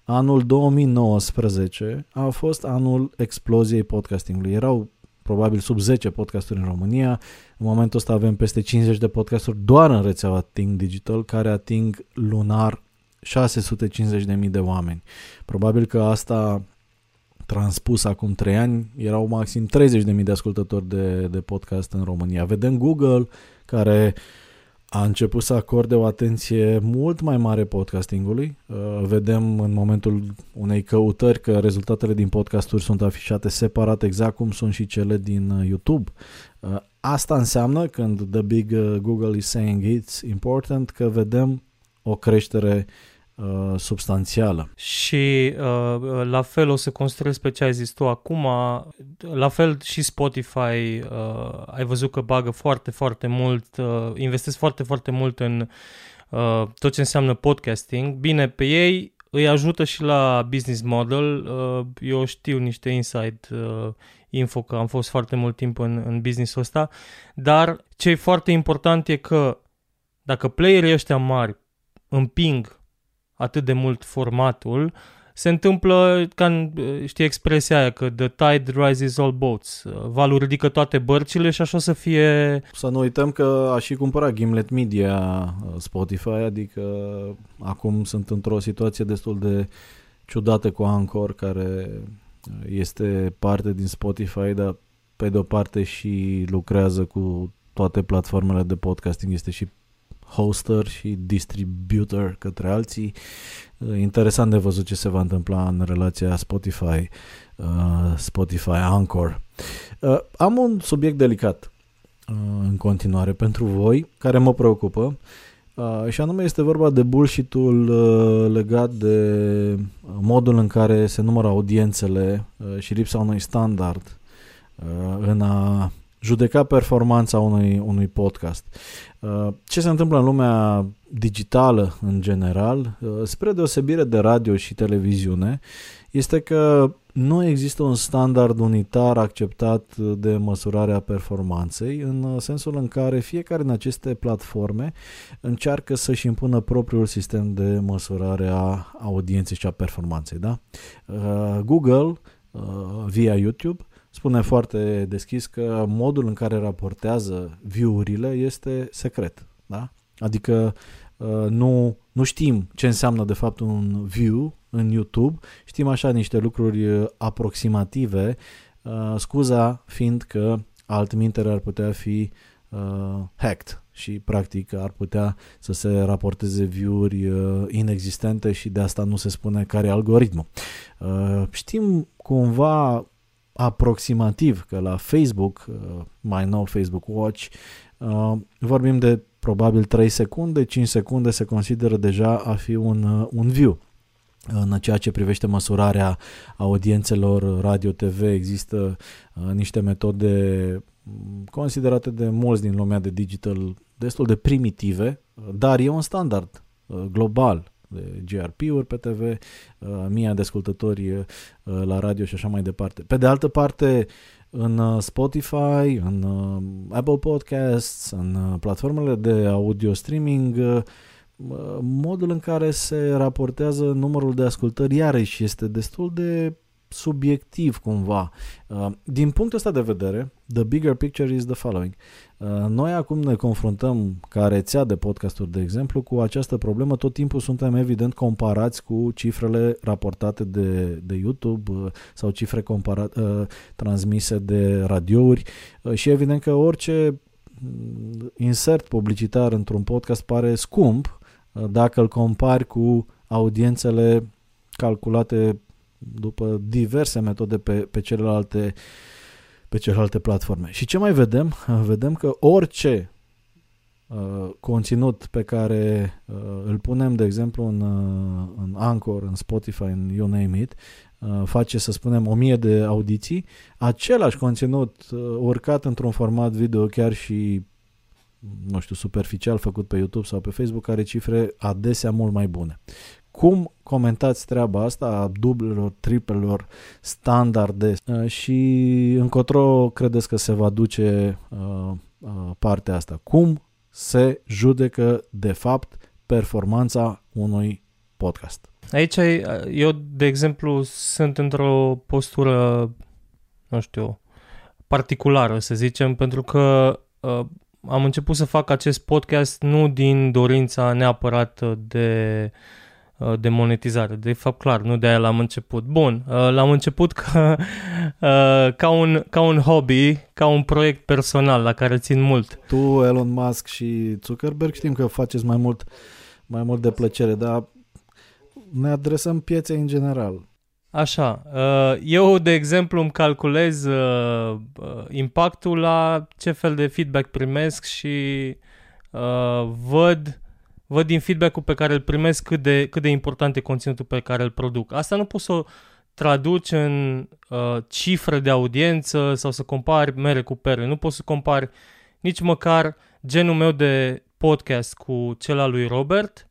Speaker 3: anul 2019 a fost anul exploziei podcastingului. Erau probabil sub 10 podcasturi în România. În momentul ăsta avem peste 50 de podcasturi doar în rețeaua Ting Digital care ating lunar 650.000 de oameni. Probabil că asta transpus acum 3 ani erau maxim 30.000 de ascultători de, de podcast în România. Vedem Google care a început să acorde o atenție mult mai mare podcastingului. Vedem în momentul unei căutări că rezultatele din podcasturi sunt afișate separat exact cum sunt și cele din YouTube. Asta înseamnă când The Big Google is saying it's important că vedem o creștere uh, substanțială.
Speaker 1: Și uh, la fel o să construiesc pe ce ai zis tu acum, la fel și Spotify, uh, ai văzut că bagă foarte, foarte mult, uh, investesc foarte, foarte mult în uh, tot ce înseamnă podcasting. Bine, pe ei îi ajută și la business model. Uh, eu știu niște inside uh, info că am fost foarte mult timp în, în business-ul ăsta, dar ce e foarte important e că dacă playerii ăștia mari împing atât de mult formatul, se întâmplă ca în, știi expresia aia că the tide rises all boats, valul ridică toate bărcile și așa să fie...
Speaker 3: Să nu uităm că a și cumpărat Gimlet Media uh, Spotify, adică acum sunt într-o situație destul de ciudată cu Anchor, care este parte din Spotify, dar pe de o parte și lucrează cu toate platformele de podcasting, este și hoster și distributor către alții. Uh, interesant de văzut ce se va întâmpla în relația Spotify, uh, Spotify Anchor. Uh, am un subiect delicat în continuare pentru voi, care mă preocupă, și anume este vorba de bullshit-ul legat de modul în care se numără audiențele și lipsa unui standard în a judeca performanța unui, unui podcast. Uh, ce se întâmplă în lumea digitală în general, uh, spre deosebire de radio și televiziune, este că nu există un standard unitar acceptat de măsurarea performanței, în sensul în care fiecare din aceste platforme încearcă să-și impună propriul sistem de măsurare a audienței și a performanței. Da? Uh, Google, via YouTube, spune foarte deschis că modul în care raportează view-urile este secret. Da? Adică uh, nu, nu știm ce înseamnă de fapt un view în YouTube, știm așa niște lucruri uh, aproximative, uh, scuza fiind că altminteri ar putea fi hacked și practic ar putea să se raporteze view-uri inexistente și de asta nu se spune care e algoritmul. știm cumva aproximativ că la Facebook, uh, mai nou Facebook Watch, uh, vorbim de probabil 3 secunde, 5 secunde se consideră deja a fi un, uh, un view. În ceea ce privește măsurarea audiențelor radio-TV există niște metode considerate de mulți din lumea de digital destul de primitive, dar e un standard global de GRP-uri pe TV, uh, mii de ascultători uh, la radio și așa mai departe. Pe de altă parte, în uh, Spotify, în Apple Podcasts, în platformele de audio streaming, modul în care se raportează numărul de ascultări iarăși este destul de subiectiv cumva. Uh, din punctul ăsta de vedere, the bigger picture is the following. Uh, noi acum ne confruntăm ca rețea de podcasturi, de exemplu, cu această problemă. Tot timpul suntem evident comparați cu cifrele raportate de, de YouTube uh, sau cifre compara- transmise de radiouri și evident că orice mm, insert publicitar într-un podcast pare scump dacă îl compari cu audiențele calculate după diverse metode pe, pe celelalte pe celelalte platforme. Și ce mai vedem? Vedem că orice uh, conținut pe care uh, îl punem, de exemplu, în, uh, în Anchor, în Spotify, în You Name It, uh, face, să spunem, o mie de audiții, același conținut uh, urcat într-un format video chiar și nu știu, superficial făcut pe YouTube sau pe Facebook are cifre adesea mult mai bune. Cum comentați treaba asta a dublelor, triplelor standarde uh, și încotro credeți că se va duce uh, uh, partea asta? Cum se judecă de fapt performanța unui podcast?
Speaker 1: Aici eu, de exemplu, sunt într-o postură, nu știu, particulară, să zicem, pentru că uh, am început să fac acest podcast nu din dorința neapărat de uh, Uh, de monetizare. De fapt, clar, nu de aia l-am început. Bun, uh, l-am început ca, uh, ca, un, ca un hobby, ca un proiect personal la care țin mult.
Speaker 3: Tu, Elon Musk și Zuckerberg știm că faceți mai mult, mai mult de plăcere, dar ne adresăm pieței în general.
Speaker 1: Așa, eu, de exemplu, îmi calculez impactul la ce fel de feedback primesc și văd văd din feedback-ul pe care îl primesc cât de, cât de important e conținutul pe care îl produc. Asta nu poți să o traduci în uh, cifre de audiență sau să compari mere cu pere. Nu poți să compari nici măcar genul meu de podcast cu cel al lui Robert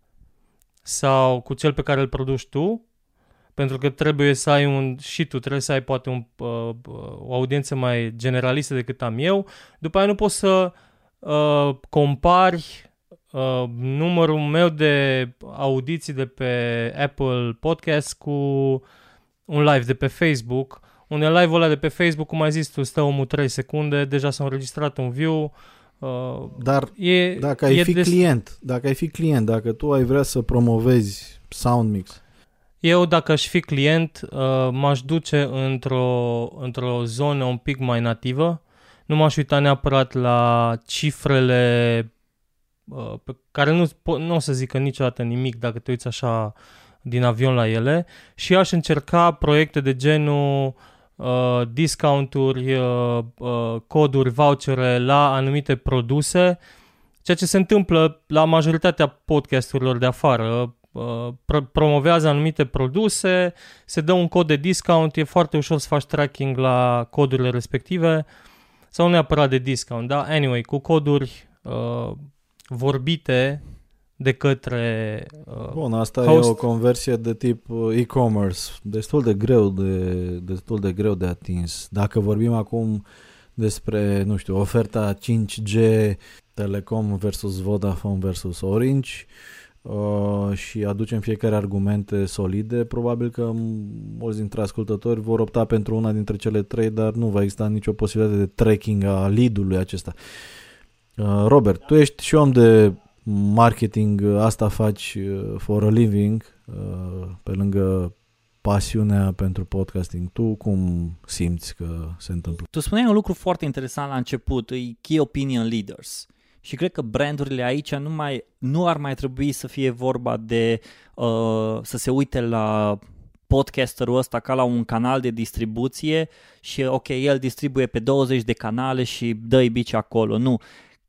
Speaker 1: sau cu cel pe care îl produci tu, pentru că trebuie să ai un, și tu trebuie să ai poate un, uh, o audiență mai generalistă decât am eu. După aia nu poți să uh, compari uh, numărul meu de audiții de pe Apple Podcast cu un live de pe Facebook, unde live-ul ăla de pe Facebook, cum ai zis tu, stă omul 3 secunde, deja s-a înregistrat un view,
Speaker 3: Uh, Dar e, dacă ai e fi des... client, dacă ai fi client, dacă tu ai vrea să promovezi SoundMix,
Speaker 1: eu, dacă aș fi client, uh, m-aș duce într-o, într-o zonă un pic mai nativă. Nu m-aș uita neapărat la cifrele uh, pe care nu, nu o să zică niciodată nimic dacă te uiți așa din avion la ele și aș încerca proiecte de genul uh, discounturi, uh, uh, coduri, vouchere la anumite produse, ceea ce se întâmplă la majoritatea podcasturilor de afară. Uh, promovează anumite produse, se dă un cod de discount, e foarte ușor să faci tracking la codurile respective sau nu neapărat de discount, da? Anyway, cu coduri uh, vorbite de către uh,
Speaker 3: Bun, asta host. e o conversie de tip uh, e-commerce, destul de greu de, destul de greu de atins. Dacă vorbim acum despre, nu știu, oferta 5G Telecom versus Vodafone versus Orange, Uh, și aducem fiecare argumente solide, probabil că mulți dintre ascultători vor opta pentru una dintre cele trei, dar nu va exista nicio posibilitate de tracking a lead-ului acesta. Uh, Robert, tu ești și om de marketing, asta faci uh, for a living, uh, pe lângă pasiunea pentru podcasting. Tu cum simți că se întâmplă?
Speaker 4: Tu spuneai un lucru foarte interesant la început, e key opinion leaders. Și cred că brandurile aici nu, mai, nu ar mai trebui să fie vorba de uh, să se uite la podcasterul ăsta ca la un canal de distribuție și ok, el distribuie pe 20 de canale și dă-i bici acolo. Nu,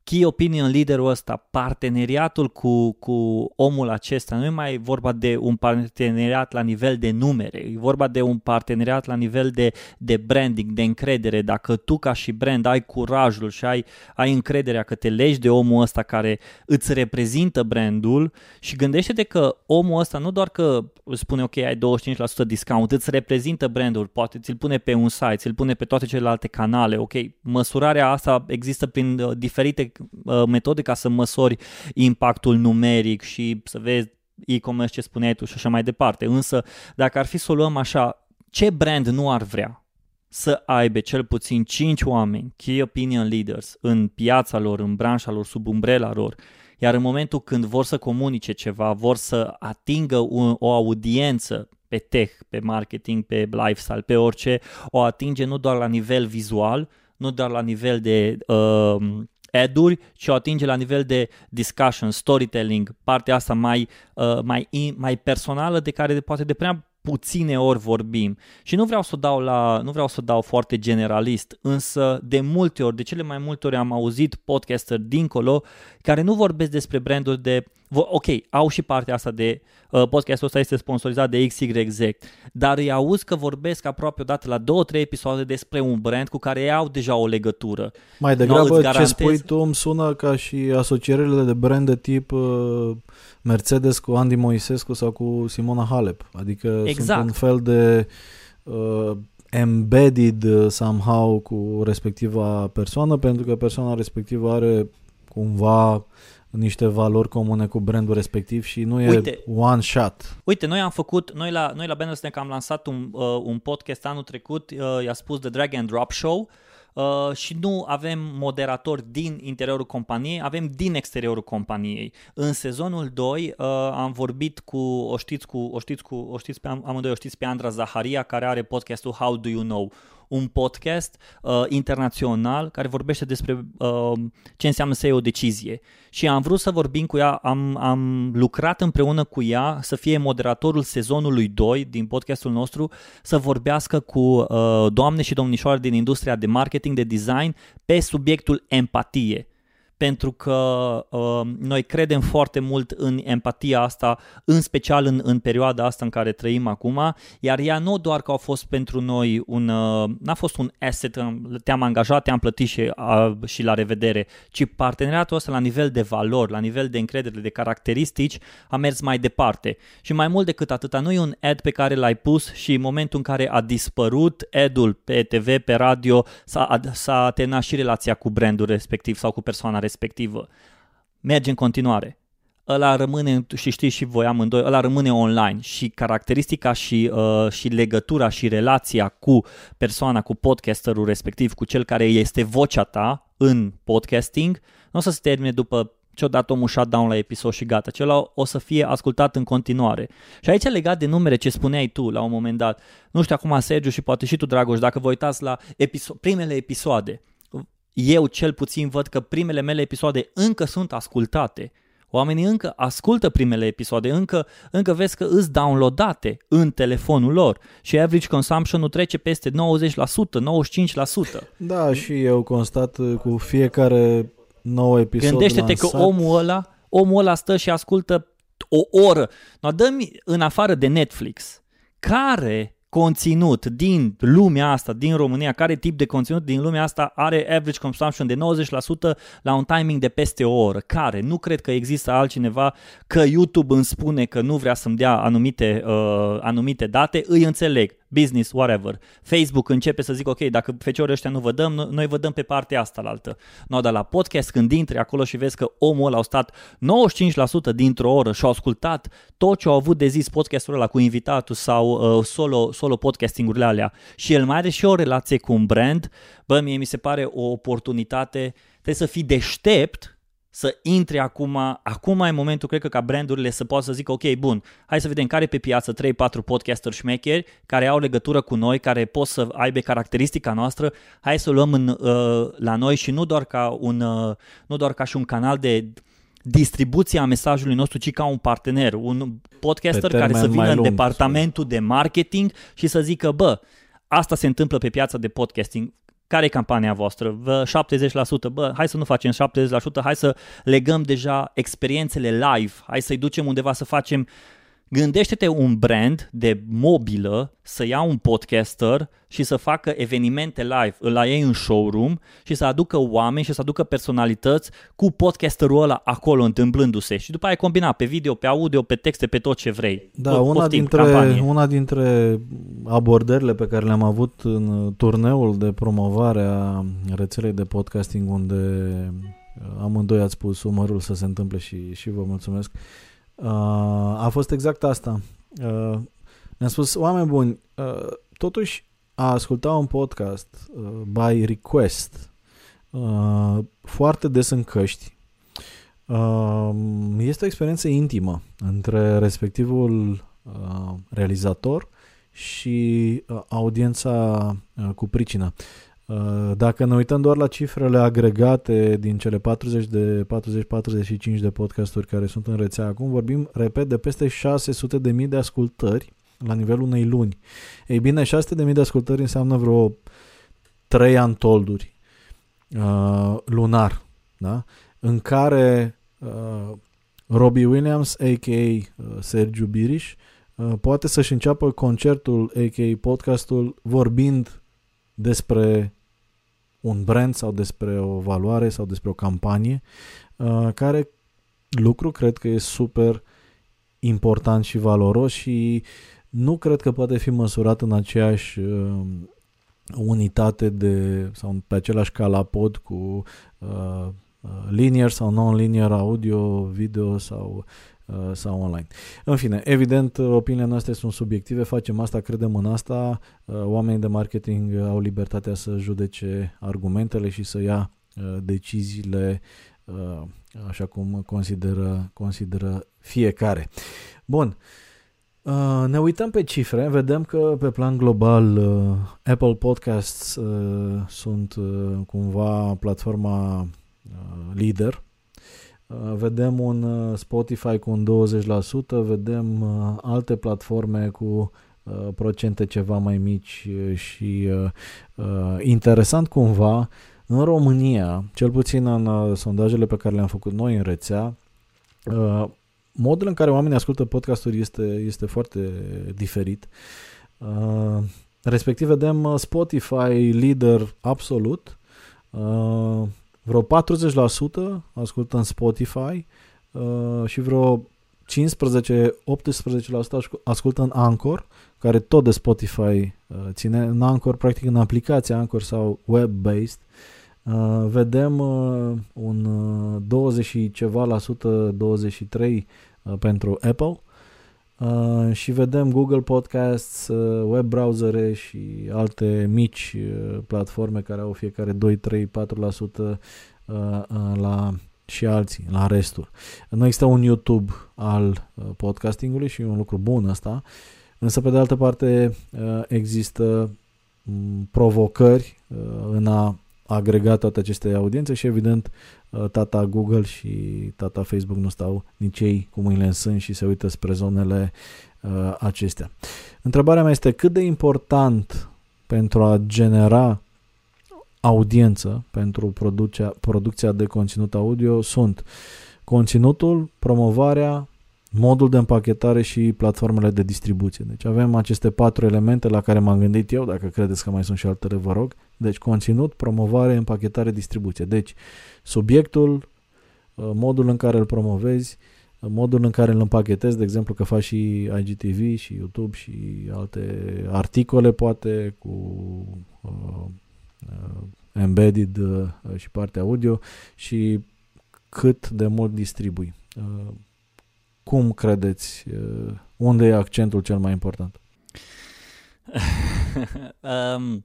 Speaker 4: key opinion leaderul ăsta, parteneriatul cu, cu omul acesta, nu e mai vorba de un parteneriat la nivel de numere, e vorba de un parteneriat la nivel de, de branding, de încredere. Dacă tu ca și brand ai curajul și ai, ai încrederea că te legi de omul ăsta care îți reprezintă brandul și gândește-te că omul ăsta nu doar că îți spune ok, ai 25% discount, îți reprezintă brandul, poate ți-l pune pe un site, ți-l pune pe toate celelalte canale, ok, măsurarea asta există prin uh, diferite Uh, metode ca să măsori impactul numeric și să vezi e-commerce ce spuneai tu și așa mai departe. Însă, dacă ar fi să o luăm așa, ce brand nu ar vrea să aibă cel puțin 5 oameni, key opinion leaders, în piața lor, în branșa lor, sub umbrela lor, iar în momentul când vor să comunice ceva, vor să atingă o, o audiență pe tech, pe marketing, pe lifestyle, pe orice, o atinge nu doar la nivel vizual, nu doar la nivel de uh, ad-uri, ci o atinge la nivel de discussion, storytelling, partea asta mai, uh, mai, mai personală de care poate de prea puține ori vorbim. Și nu vreau să dau la, nu vreau să dau foarte generalist, însă de multe ori, de cele mai multe ori am auzit podcaster dincolo care nu vorbesc despre branduri de ok, au și partea asta de uh, podcastul ăsta este sponsorizat de XYZ, dar îi auzi că vorbesc aproape odată la două, trei episoade despre un brand cu care ei au deja o legătură.
Speaker 3: Mai degrabă garantez... ce spui tu îmi sună ca și asocierile de brand de tip uh, Mercedes cu Andy Moisescu sau cu Simona Halep. Adică exact. sunt un fel de uh, embedded uh, somehow cu respectiva persoană pentru că persoana respectivă are cumva niște valori comune cu brandul respectiv și nu e uite, one shot.
Speaker 4: Uite, noi am făcut, noi la, noi la Bandersnake am lansat un, uh, un podcast anul trecut, uh, i-a spus The Drag and Drop Show uh, și nu avem moderatori din interiorul companiei, avem din exteriorul companiei. În sezonul 2 uh, am vorbit cu, o știți, cu, o știți, cu, o știți pe, amândoi o știți pe Andra Zaharia, care are podcastul How Do You Know, un podcast uh, internațional care vorbește despre uh, ce înseamnă să iei o decizie. Și am vrut să vorbim cu ea, am, am lucrat împreună cu ea să fie moderatorul sezonului 2 din podcastul nostru, să vorbească cu uh, doamne și domnișoare din industria de marketing, de design, pe subiectul empatie pentru că uh, noi credem foarte mult în empatia asta, în special în, în perioada asta în care trăim acum, iar ea nu doar că a fost pentru noi un, uh, n-a fost un asset, te-am angajat, te-am plătit și, uh, și la revedere, ci parteneriatul ăsta la nivel de valori, la nivel de încredere, de caracteristici, a mers mai departe. Și mai mult decât atâta, nu e un ad pe care l-ai pus și în momentul în care a dispărut ad-ul pe TV, pe radio, s-a, s-a terminat și relația cu brandul respectiv sau cu persoana respectivă. Merge în continuare. Ăla rămâne, și știți și voi amândoi, ăla rămâne online și caracteristica și, uh, și legătura și relația cu persoana, cu podcasterul respectiv, cu cel care este vocea ta în podcasting, nu o să se termine după ce-o dat omul shutdown la episod și gata. Cel o să fie ascultat în continuare. Și aici legat de numere ce spuneai tu la un moment dat, nu știu acum Sergiu și poate și tu Dragoș, dacă vă uitați la episo- primele episoade, eu cel puțin văd că primele mele episoade încă sunt ascultate. Oamenii încă ascultă primele episoade, încă, încă vezi că îți downloadate în telefonul lor și average consumption nu trece peste 90%, 95%.
Speaker 3: Da, și eu constat cu fiecare nou episod
Speaker 4: Gândește-te
Speaker 3: lansat.
Speaker 4: că omul ăla, omul ăla stă și ascultă o oră. No, dă-mi în afară de Netflix, care conținut din lumea asta, din România, care tip de conținut din lumea asta are average consumption de 90% la un timing de peste o oră? Care? Nu cred că există altcineva că YouTube îmi spune că nu vrea să-mi dea anumite, uh, anumite date, îi înțeleg business, whatever. Facebook începe să zic, ok, dacă feciorii ăștia nu vă dăm, noi vă dăm pe partea asta la altă. No, dar la podcast, când intri acolo și vezi că omul ăla a stat 95% dintr-o oră și a ascultat tot ce au avut de zis podcastul ăla cu invitatul sau uh, solo, solo podcastingurile alea și el mai are și o relație cu un brand, bă, mie mi se pare o oportunitate, trebuie să fii deștept să intri acum, acum e momentul, cred că ca brandurile să poată să zică, ok, bun, hai să vedem care pe piață 3-4 podcasteri șmecheri care au legătură cu noi, care pot să aibă caracteristica noastră, hai să o luăm în, uh, la noi și nu doar ca un, uh, nu doar ca și un canal de distribuție a mesajului nostru, ci ca un partener, un podcaster care să vină în departamentul de marketing și să zică, bă, asta se întâmplă pe piața de podcasting, care e campania voastră? Vă 70%, bă, hai să nu facem 70%, hai să legăm deja experiențele live, hai să-i ducem undeva să facem Gândește-te un brand de mobilă să ia un podcaster și să facă evenimente live la ei în showroom și să aducă oameni și să aducă personalități cu podcasterul ăla acolo întâmplându-se și după aia combina pe video, pe audio, pe texte, pe tot ce vrei.
Speaker 3: Da, tot, una, poftim, dintre, campanie. una dintre abordările pe care le-am avut în turneul de promovare a rețelei de podcasting unde amândoi ați pus umărul să se întâmple și, și vă mulțumesc. Uh, Uh, a fost exact asta. Uh, ne-a spus, oameni buni, uh, totuși a asculta un podcast uh, by request uh, foarte des în căști uh, este o experiență intimă între respectivul uh, realizator și uh, audiența uh, cu pricină. Uh, dacă ne uităm doar la cifrele agregate din cele 40 de 40-45 de podcasturi care sunt în rețea acum, vorbim, repet, de peste 600 de mii de ascultări la nivelul unei luni. Ei bine, 600 de mii de ascultări înseamnă vreo 3 antolduri uh, lunar, da? în care uh, Robbie Williams, a.k.a. Uh, Sergiu Biriș, uh, poate să-și înceapă concertul, a.k.a. podcastul, vorbind despre un brand sau despre o valoare sau despre o campanie, uh, care lucru cred că e super important și valoros și nu cred că poate fi măsurat în aceeași uh, unitate de sau pe același calapod cu uh, linear sau non-linear audio, video sau Uh, sau online. În fine, evident, opiniile noastre sunt subiective, facem asta, credem în asta, uh, oamenii de marketing au libertatea să judece argumentele și să ia uh, deciziile așa cum consideră, consideră fiecare. Bun, ne uităm pe cifre, vedem că pe plan global Apple Podcasts sunt cumva platforma lider Uh, vedem un uh, Spotify cu un 20%, vedem uh, alte platforme cu procente ceva mai mici și interesant cumva În România, cel puțin în uh, sondajele pe care le-am făcut noi în rețea, uh, modul în care oamenii ascultă podcasturi este, este foarte diferit. Uh, respectiv vedem Spotify lider absolut, vreo 40% ascultă în Spotify și vreo 15-18% ascultă în Anchor, care tot de Spotify ține. În Anchor, practic în aplicația Anchor sau web-based, Uh, vedem uh, un uh, 20 și ceva la sută, 23 uh, pentru Apple uh, și vedem Google Podcasts, uh, web browsere și alte mici uh, platforme care au fiecare 2, 3, 4% uh, uh, la și alții, la restul. Nu există un YouTube al uh, podcastingului și e un lucru bun asta, însă pe de altă parte uh, există um, provocări uh, în a agregat toate aceste audiențe și evident uh, tata Google și tata Facebook nu stau nici ei cu mâinile în sân și se uită spre zonele uh, acestea. Întrebarea mea este cât de important pentru a genera audiență pentru producția, producția de conținut audio sunt conținutul, promovarea, modul de împachetare și platformele de distribuție. Deci avem aceste patru elemente la care m-am gândit eu, dacă credeți că mai sunt și altele, vă rog. Deci conținut, promovare, împachetare, distribuție. Deci subiectul, uh, modul în care îl promovezi, uh, modul în care îl împachetezi, de exemplu că faci și IGTV și YouTube și alte articole poate cu uh, uh, embedded uh, și partea audio și cât de mult distribui. Uh, cum credeți? Uh, unde e accentul cel mai important?
Speaker 4: um,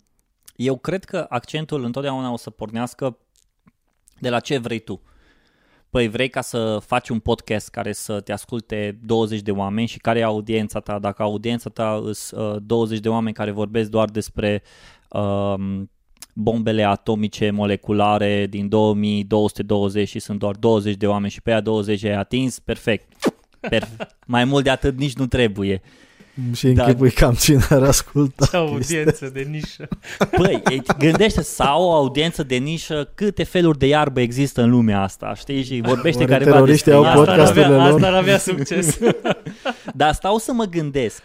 Speaker 4: eu cred că accentul întotdeauna o să pornească de la ce vrei tu. Păi vrei ca să faci un podcast care să te asculte 20 de oameni și care e audiența ta? Dacă audiența ta sunt uh, 20 de oameni care vorbesc doar despre uh, bombele atomice moleculare din 2220 și sunt doar 20 de oameni și pe aia 20 ai atins, perfect. perfect. Mai mult de atât nici nu trebuie.
Speaker 3: Și închipui da. cam cine ar asculta.
Speaker 1: Ce audiență de nișă.
Speaker 4: Păi, gândește sau o audiență de nișă, câte feluri de iarbă există în lumea asta, știi? Și vorbește
Speaker 3: Oare
Speaker 4: careva
Speaker 3: despre au
Speaker 1: asta
Speaker 3: ar avea, lor.
Speaker 1: asta ar avea succes.
Speaker 4: Dar stau să mă gândesc,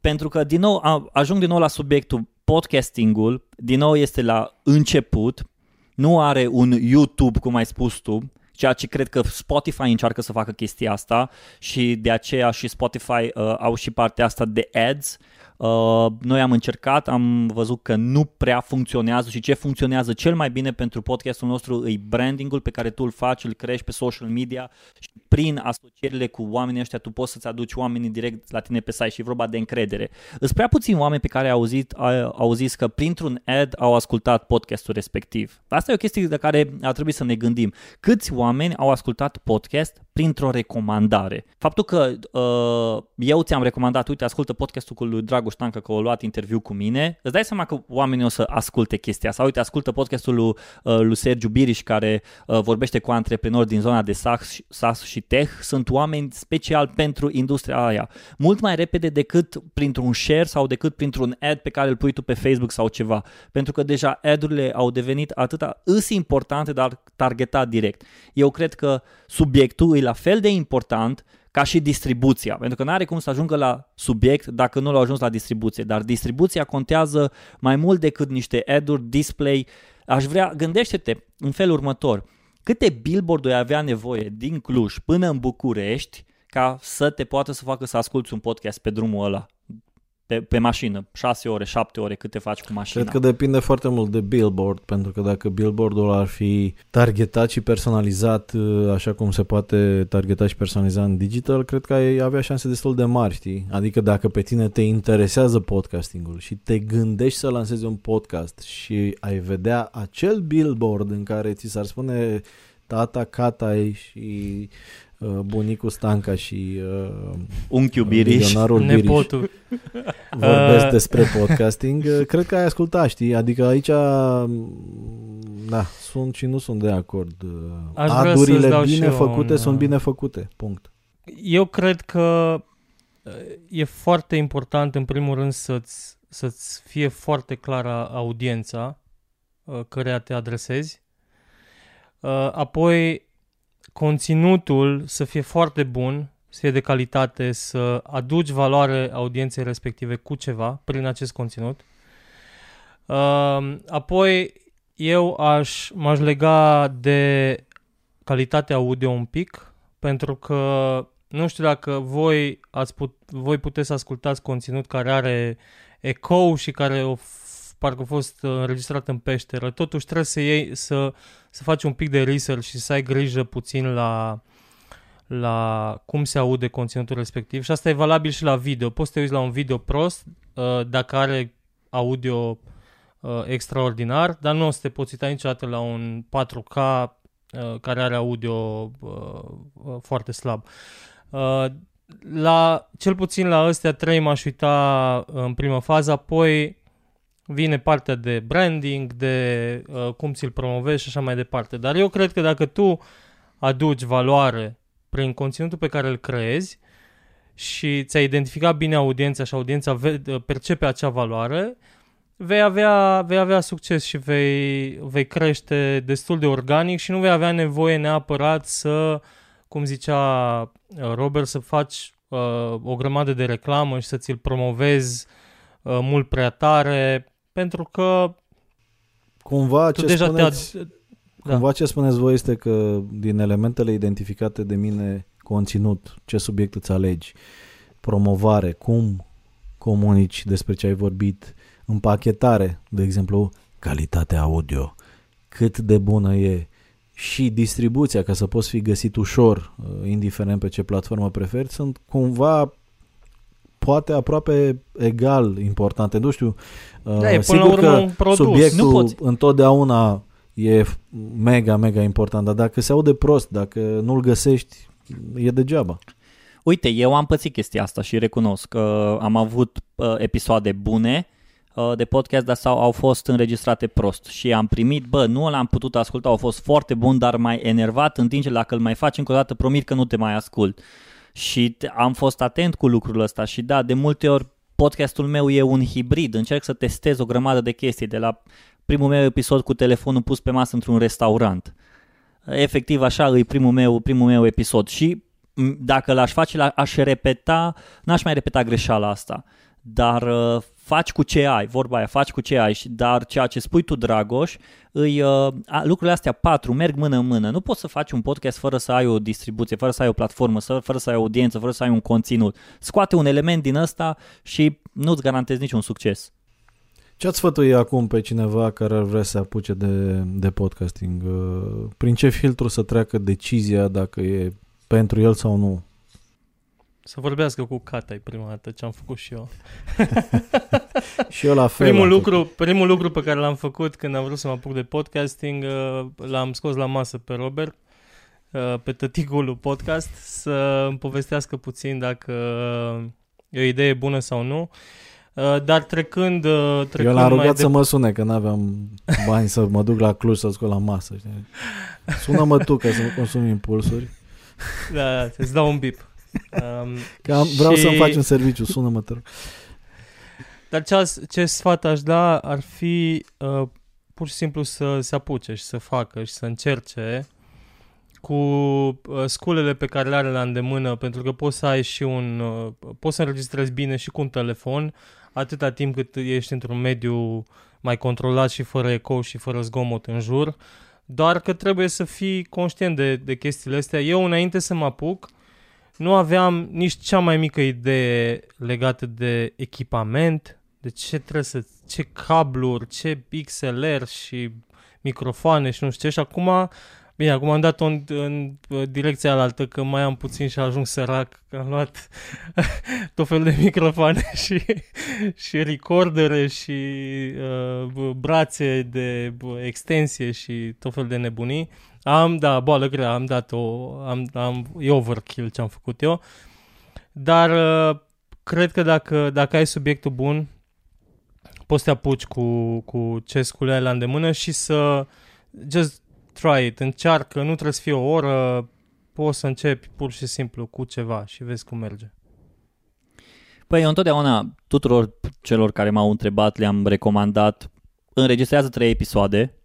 Speaker 4: pentru că din nou ajung din nou la subiectul podcastingul, din nou este la început, nu are un YouTube, cum ai spus tu, ceea ce cred că Spotify încearcă să facă chestia asta și de aceea și Spotify uh, au și partea asta de ads. Uh, noi am încercat, am văzut că nu prea funcționează și ce funcționează cel mai bine pentru podcastul nostru e brandingul pe care tu îl faci, îl crești pe social media și prin asocierile cu oamenii ăștia tu poți să-ți aduci oamenii direct la tine pe site și vorba de încredere. Îți prea puțini oameni pe care au auzit, au zis că printr-un ad au ascultat podcastul respectiv. Asta e o chestie de care ar trebui să ne gândim. Câți oameni au ascultat podcast printr-o recomandare? Faptul că uh, eu ți-am recomandat, uite, ascultă podcastul cu lui Dragoș Tancă că a luat interviu cu mine, îți dai seama că oamenii o să asculte chestia asta. Uite, ascultă podcastul lui, uh, lui Sergiu Biriș care uh, vorbește cu antreprenori din zona de SaaS, SaaS și tech sunt oameni special pentru industria aia. Mult mai repede decât printr-un share sau decât printr-un ad pe care îl pui tu pe Facebook sau ceva. Pentru că deja ad-urile au devenit atâta îs importante, dar targetat direct. Eu cred că subiectul e la fel de important ca și distribuția, pentru că nu are cum să ajungă la subiect dacă nu l-au ajuns la distribuție, dar distribuția contează mai mult decât niște ad-uri, display. Aș vrea, gândește-te în felul următor, câte billboard-uri avea nevoie din Cluj până în București ca să te poată să facă să asculti un podcast pe drumul ăla pe, pe mașină, 6 ore, 7 ore, câte faci cu mașina.
Speaker 3: Cred că depinde foarte mult de billboard, pentru că dacă billboardul ar fi targetat și personalizat uh, așa cum se poate targeta și personaliza în digital, cred că ai avea șanse destul de mari, știi? Adică dacă pe tine te interesează podcastingul și te gândești să lansezi un podcast și ai vedea acel billboard în care ți s-ar spune tata Catai și uh, bunicul Stanca și uh,
Speaker 4: unchiul Biriș,
Speaker 1: nepotul
Speaker 3: vorbesc uh. despre podcasting, uh, cred că ai ascultat, știi? Adică aici da, sunt și nu sunt de acord. Uh,
Speaker 1: Aș
Speaker 3: Adurile bine făcute un, sunt bine făcute, punct.
Speaker 1: Eu cred că e foarte important în primul rând să-ți, să-ți fie foarte clară audiența uh, căreia te adresezi. Uh, apoi, conținutul să fie foarte bun, să fie de calitate, să aduci valoare audienței respective cu ceva prin acest conținut. Uh, apoi, eu aș, m-aș lega de calitatea audio un pic, pentru că nu știu dacă voi, ați put, voi puteți să ascultați conținut care are eco și care o, parcă a fost înregistrat în peșteră. Totuși trebuie să, iei, să, să faci un pic de research și să ai grijă puțin la, la cum se aude conținutul respectiv și asta e valabil și la video. Poți să te uiți la un video prost uh, dacă are audio uh, extraordinar, dar nu o să te poți uita niciodată la un 4K uh, care are audio uh, uh, foarte slab. Uh, la, cel puțin la astea trei m-aș uita în prima fază, apoi vine partea de branding, de uh, cum ți-l promovezi și așa mai departe. Dar eu cred că dacă tu aduci valoare prin conținutul pe care îl creezi și ți-ai identificat bine audiența și audiența percepe acea valoare, vei avea, vei avea succes și vei, vei crește destul de organic și nu vei avea nevoie neapărat să, cum zicea uh, Robert, să faci uh, o grămadă de reclamă și să ți-l promovezi uh, mult prea tare, pentru că
Speaker 3: cumva ce deja spuneți, te da. Cumva ce spuneți voi este că din elementele identificate de mine, conținut, ce subiect îți alegi, promovare, cum comunici despre ce ai vorbit, împachetare, de exemplu, calitatea audio, cât de bună e? Și distribuția ca să poți fi găsit ușor, uh, indiferent pe ce platformă preferi, sunt cumva poate aproape egal importante. Nu știu,
Speaker 1: uh, da, e, sigur că un produs.
Speaker 3: subiectul nu poți. întotdeauna e mega, mega important, dar dacă se aude prost, dacă nu-l găsești, e degeaba.
Speaker 4: Uite, eu am pățit chestia asta și recunosc că am avut uh, episoade bune uh, de podcast, dar sau au fost înregistrate prost și am primit, bă, nu l-am putut asculta, au fost foarte bun, dar mai enervat, în timp ce dacă îl mai faci încă o dată, promit că nu te mai ascult. Și am fost atent cu lucrul ăsta și da, de multe ori podcastul meu e un hibrid, încerc să testez o grămadă de chestii, de la primul meu episod cu telefonul pus pe masă într-un restaurant. Efectiv așa e primul meu, primul meu episod. Și dacă l-aș face, aș repeta, n-aș mai repeta greșeala asta, dar uh, faci cu ce ai, vorba aia, faci cu ce ai, dar ceea ce spui tu, Dragoș, îi, uh, a, lucrurile astea patru merg mână în mână. Nu poți să faci un podcast fără să ai o distribuție, fără să ai o platformă, fără să ai o audiență, fără să ai un conținut. Scoate un element din ăsta și nu-ți garantezi niciun succes.
Speaker 3: Ce ați sfătui acum pe cineva care ar vrea să apuce de, de podcasting? Uh, prin ce filtru să treacă decizia dacă e pentru el sau nu?
Speaker 1: Să vorbească cu Cata prima dată, ce am făcut și eu.
Speaker 3: și eu la fel.
Speaker 1: Primul lucru, primul lucru pe care l-am făcut când am vrut să mă apuc de podcasting, uh, l-am scos la masă pe Robert, uh, pe tăticul podcast, să îmi povestească puțin dacă e o idee bună sau nu. Uh, dar trecând, uh, trecând
Speaker 3: Eu l-am rugat de... să mă sune, că n-aveam bani să mă duc la Cluj să scot la masă. Știi? Sună-mă tu ca să nu consumi impulsuri.
Speaker 1: Da, da, îți dau un bip.
Speaker 3: Um, că am, vreau și... să-mi faci un serviciu, sună-mă, te rog.
Speaker 1: Dar ce, ce sfat aș da ar fi uh, pur și simplu să se apuce și să facă și să încerce cu uh, sculele pe care le are la îndemână, pentru că poți să ai și un, uh, poți să înregistrezi bine și cu un telefon, atâta timp cât ești într-un mediu mai controlat și fără eco și fără zgomot în jur, doar că trebuie să fii conștient de, de chestiile astea. Eu, înainte să mă apuc, nu aveam nici cea mai mică idee legată de echipament, de ce trebuie să, ce cabluri, ce XLR și microfoane și nu știu ce. Și acum Bine, acum am dat-o în, în direcția alaltă, că mai am puțin și ajung sărac, că am luat tot felul de microfoane și, și recordere și uh, brațe de extensie și tot felul de nebunii. Am, da, boală grea, am dat-o, am, am, e overkill ce am făcut eu. Dar uh, cred că dacă, dacă ai subiectul bun, poți să te apuci cu, cu ce scule ai la îndemână și să just try it, încearcă, nu trebuie să fie o oră, poți să începi pur și simplu cu ceva și vezi cum merge.
Speaker 4: Păi eu întotdeauna tuturor celor care m-au întrebat le-am recomandat înregistrează trei episoade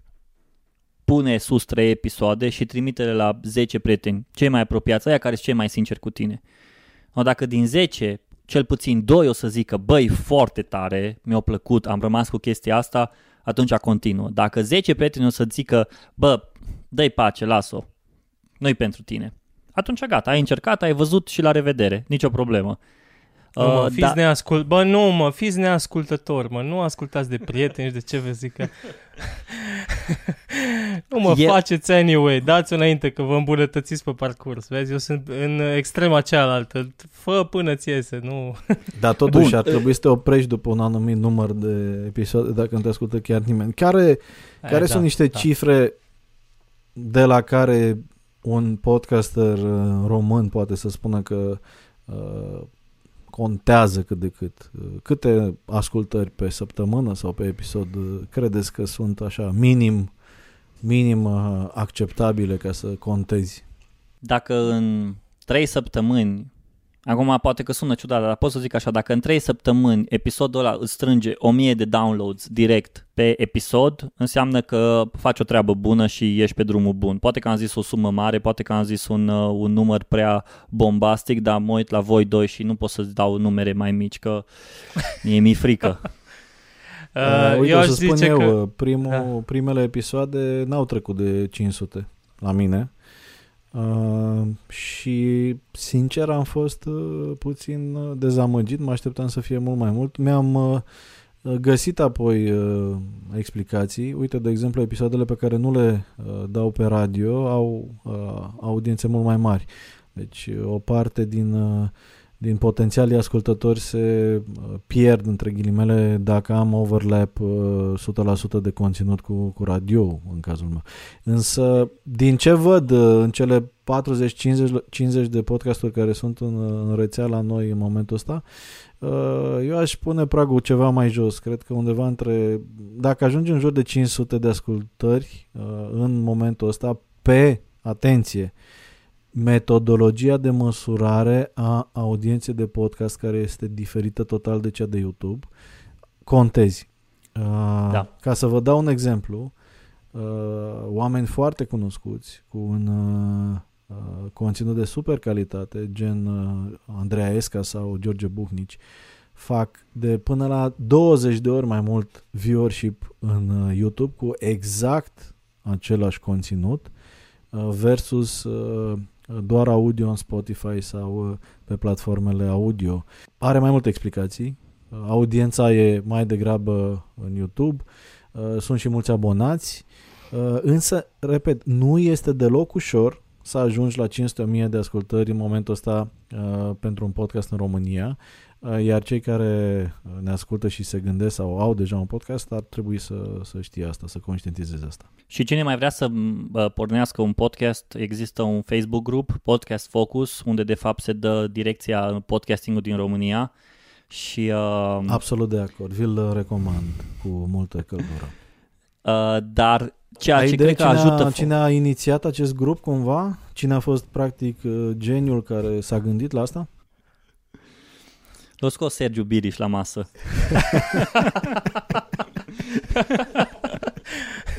Speaker 4: pune sus trei episoade și trimite-le la 10 prieteni, cei mai apropiați, aia care sunt cei mai sinceri cu tine. O, dacă din 10, cel puțin 2 o să zică, băi, foarte tare, mi-a plăcut, am rămas cu chestia asta, atunci continuă. Dacă 10 prieteni o să zică, bă, dă-i pace, las-o, nu pentru tine. Atunci gata, ai încercat, ai văzut și la revedere, nicio problemă.
Speaker 1: Nu, mă, uh, fiți da. neascult... Bă, nu, mă, fiți neascultători, mă, nu ascultați de prieteni și de ce vă zic că... nu mă e... faceți anyway, dați înainte că vă îmbunătățiți pe parcurs, vezi? Eu sunt în extrema cealaltă, fă până ți iese, nu...
Speaker 3: Dar totuși Bun. ar trebui să te oprești după un anumit număr de episoade dacă nu te ascultă chiar nimeni. Care, care Ai, sunt da, niște da. cifre de la care un podcaster uh, român poate să spună că uh, contează cât de cât. Câte ascultări pe săptămână sau pe episod credeți că sunt așa minim, minim uh, acceptabile ca să contezi?
Speaker 4: Dacă în trei săptămâni Acum poate că sună ciudat, dar pot să zic așa, dacă în 3 săptămâni episodul ăla îți strânge 1000 de downloads direct pe episod, înseamnă că faci o treabă bună și ești pe drumul bun. Poate că am zis o sumă mare, poate că am zis un, uh, un număr prea bombastic, dar mă uit la voi doi și nu pot să-ți dau numere mai mici, că mie mi-e frică.
Speaker 3: Uh, uite, eu să spun eu, că... primul, da. primele episoade n-au trecut de 500 la mine. Uh, și sincer am fost uh, puțin uh, dezamăgit, mă așteptam să fie mult mai mult. Mi-am uh, găsit apoi uh, explicații. Uite, de exemplu, episoadele pe care nu le uh, dau pe radio au uh, audiențe mult mai mari. Deci o parte din uh, din potențialii ascultători se uh, pierd, între ghilimele, dacă am overlap 100% uh, de conținut cu, cu radio, în cazul meu. Însă, din ce văd uh, în cele 40-50 de podcasturi care sunt în, în rețea la noi în momentul ăsta, eu aș pune pragul ceva mai jos. Cred că undeva între... Dacă ajunge în jur de 500 de ascultări în momentul ăsta, pe, atenție, metodologia de măsurare a audienței de podcast care este diferită total de cea de YouTube, contezi. Uh, da. Ca să vă dau un exemplu, uh, oameni foarte cunoscuți cu un uh, uh, conținut de super calitate, gen uh, Andreea Esca sau George Buhnici, fac de până la 20 de ori mai mult viewership în uh, YouTube cu exact același conținut uh, versus uh, doar audio în Spotify sau uh, pe platformele audio. Are mai multe explicații. Uh, audiența e mai degrabă în YouTube, uh, sunt și mulți abonați, însă, repet, nu este deloc ușor să ajungi la 500.000 de ascultări în momentul ăsta pentru un podcast în România. Uh, iar cei care uh, ne ascultă și se gândesc sau au deja un podcast ar trebui să, să știe asta, să conștientizeze asta.
Speaker 4: Și cine mai vrea să pornească un podcast, există un Facebook grup, Podcast Focus, unde de fapt se dă direcția podcastingul din România. Și, uh,
Speaker 3: Absolut de acord, vi-l recomand cu multă căldură.
Speaker 4: Uh, dar ceea Ai ce cred că ajută...
Speaker 3: Cine a inițiat acest grup cumva? Cine a fost practic uh, geniul care s-a gândit la asta?
Speaker 4: L-a scos Sergiu Biriș la masă.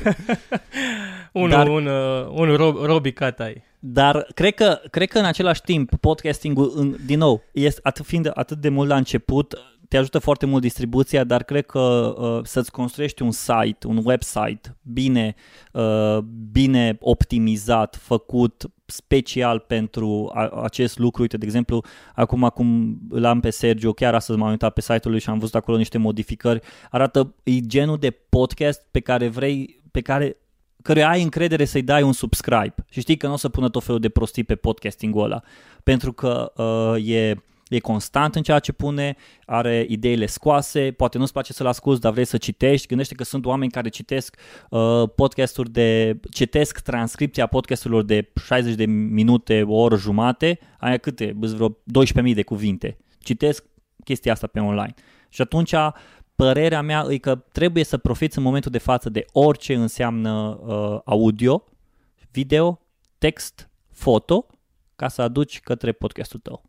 Speaker 1: unul, Dar, un, uh, un Rob, Robi Catai.
Speaker 4: Dar cred că, cred că în același timp podcastingul, din nou, este atât, fiind atât de mult la început, te ajută foarte mult distribuția, dar cred că uh, să-ți construiești un site, un website bine, uh, bine optimizat, făcut special pentru a, acest lucru. Uite, de exemplu, acum acum l-am pe Sergio, chiar astăzi m-am uitat pe site-ul lui și am văzut acolo niște modificări. Arată, e genul de podcast pe care vrei, pe care căruia ai încredere să-i dai un subscribe și știi că nu o să pună tot felul de prostii pe podcastingul ăla, pentru că uh, e e constant în ceea ce pune, are ideile scoase, poate nu-ți place să-l asculti, dar vrei să citești. Gândește că sunt oameni care citesc uh, podcasturi de, citesc transcripția podcasturilor de 60 de minute, o oră jumate, aia câte? Vreo 12.000 de cuvinte. Citesc chestia asta pe online. Și atunci părerea mea e că trebuie să profiți în momentul de față de orice înseamnă uh, audio, video, text, foto, ca să aduci către podcastul tău.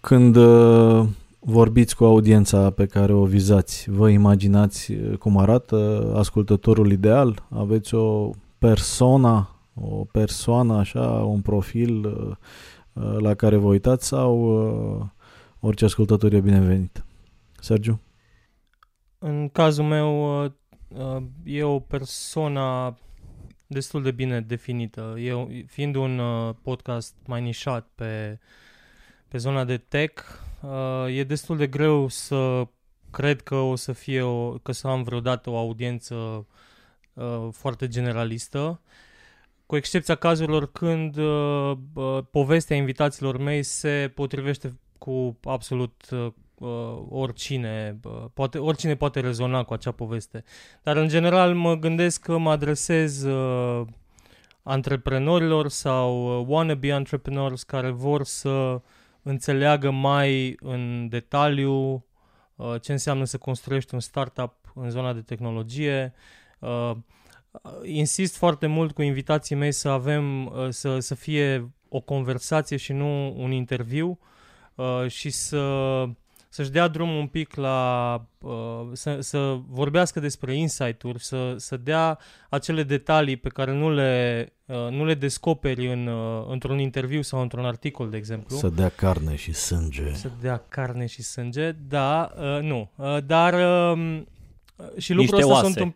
Speaker 3: Când uh, vorbiți cu audiența pe care o vizați, vă imaginați uh, cum arată ascultătorul ideal? Aveți o persona, o persoană așa, un profil uh, uh, la care vă uitați sau uh, orice ascultător e binevenit. Sergiu?
Speaker 1: În cazul meu e o persoană destul de bine definită. Eu, fiind un podcast mai nișat pe, pe zona de tech, e destul de greu să cred că o să fie o, că să am vreodată o audiență uh, foarte generalistă, cu excepția cazurilor când uh, uh, povestea invitaților mei se potrivește cu absolut uh, oricine, uh, poate, oricine poate rezona cu acea poveste. Dar în general mă gândesc că mă adresez uh, antreprenorilor sau uh, wannabe entrepreneurs care vor să înțeleagă mai în detaliu Uh, ce înseamnă să construiești un startup în zona de tehnologie. Uh, insist foarte mult cu invitații mei să avem, uh, să, să fie o conversație și nu un interviu și să să-și dea drumul un pic la, uh, să, să vorbească despre insight-uri, să, să dea acele detalii pe care nu le, uh, nu le descoperi în, uh, într-un interviu sau într-un articol, de exemplu.
Speaker 3: Să dea carne și sânge.
Speaker 1: Să dea carne și sânge, da, uh, nu. Uh, dar uh, și lucrul
Speaker 4: Niște
Speaker 1: ăsta
Speaker 4: oase.
Speaker 1: sunt un...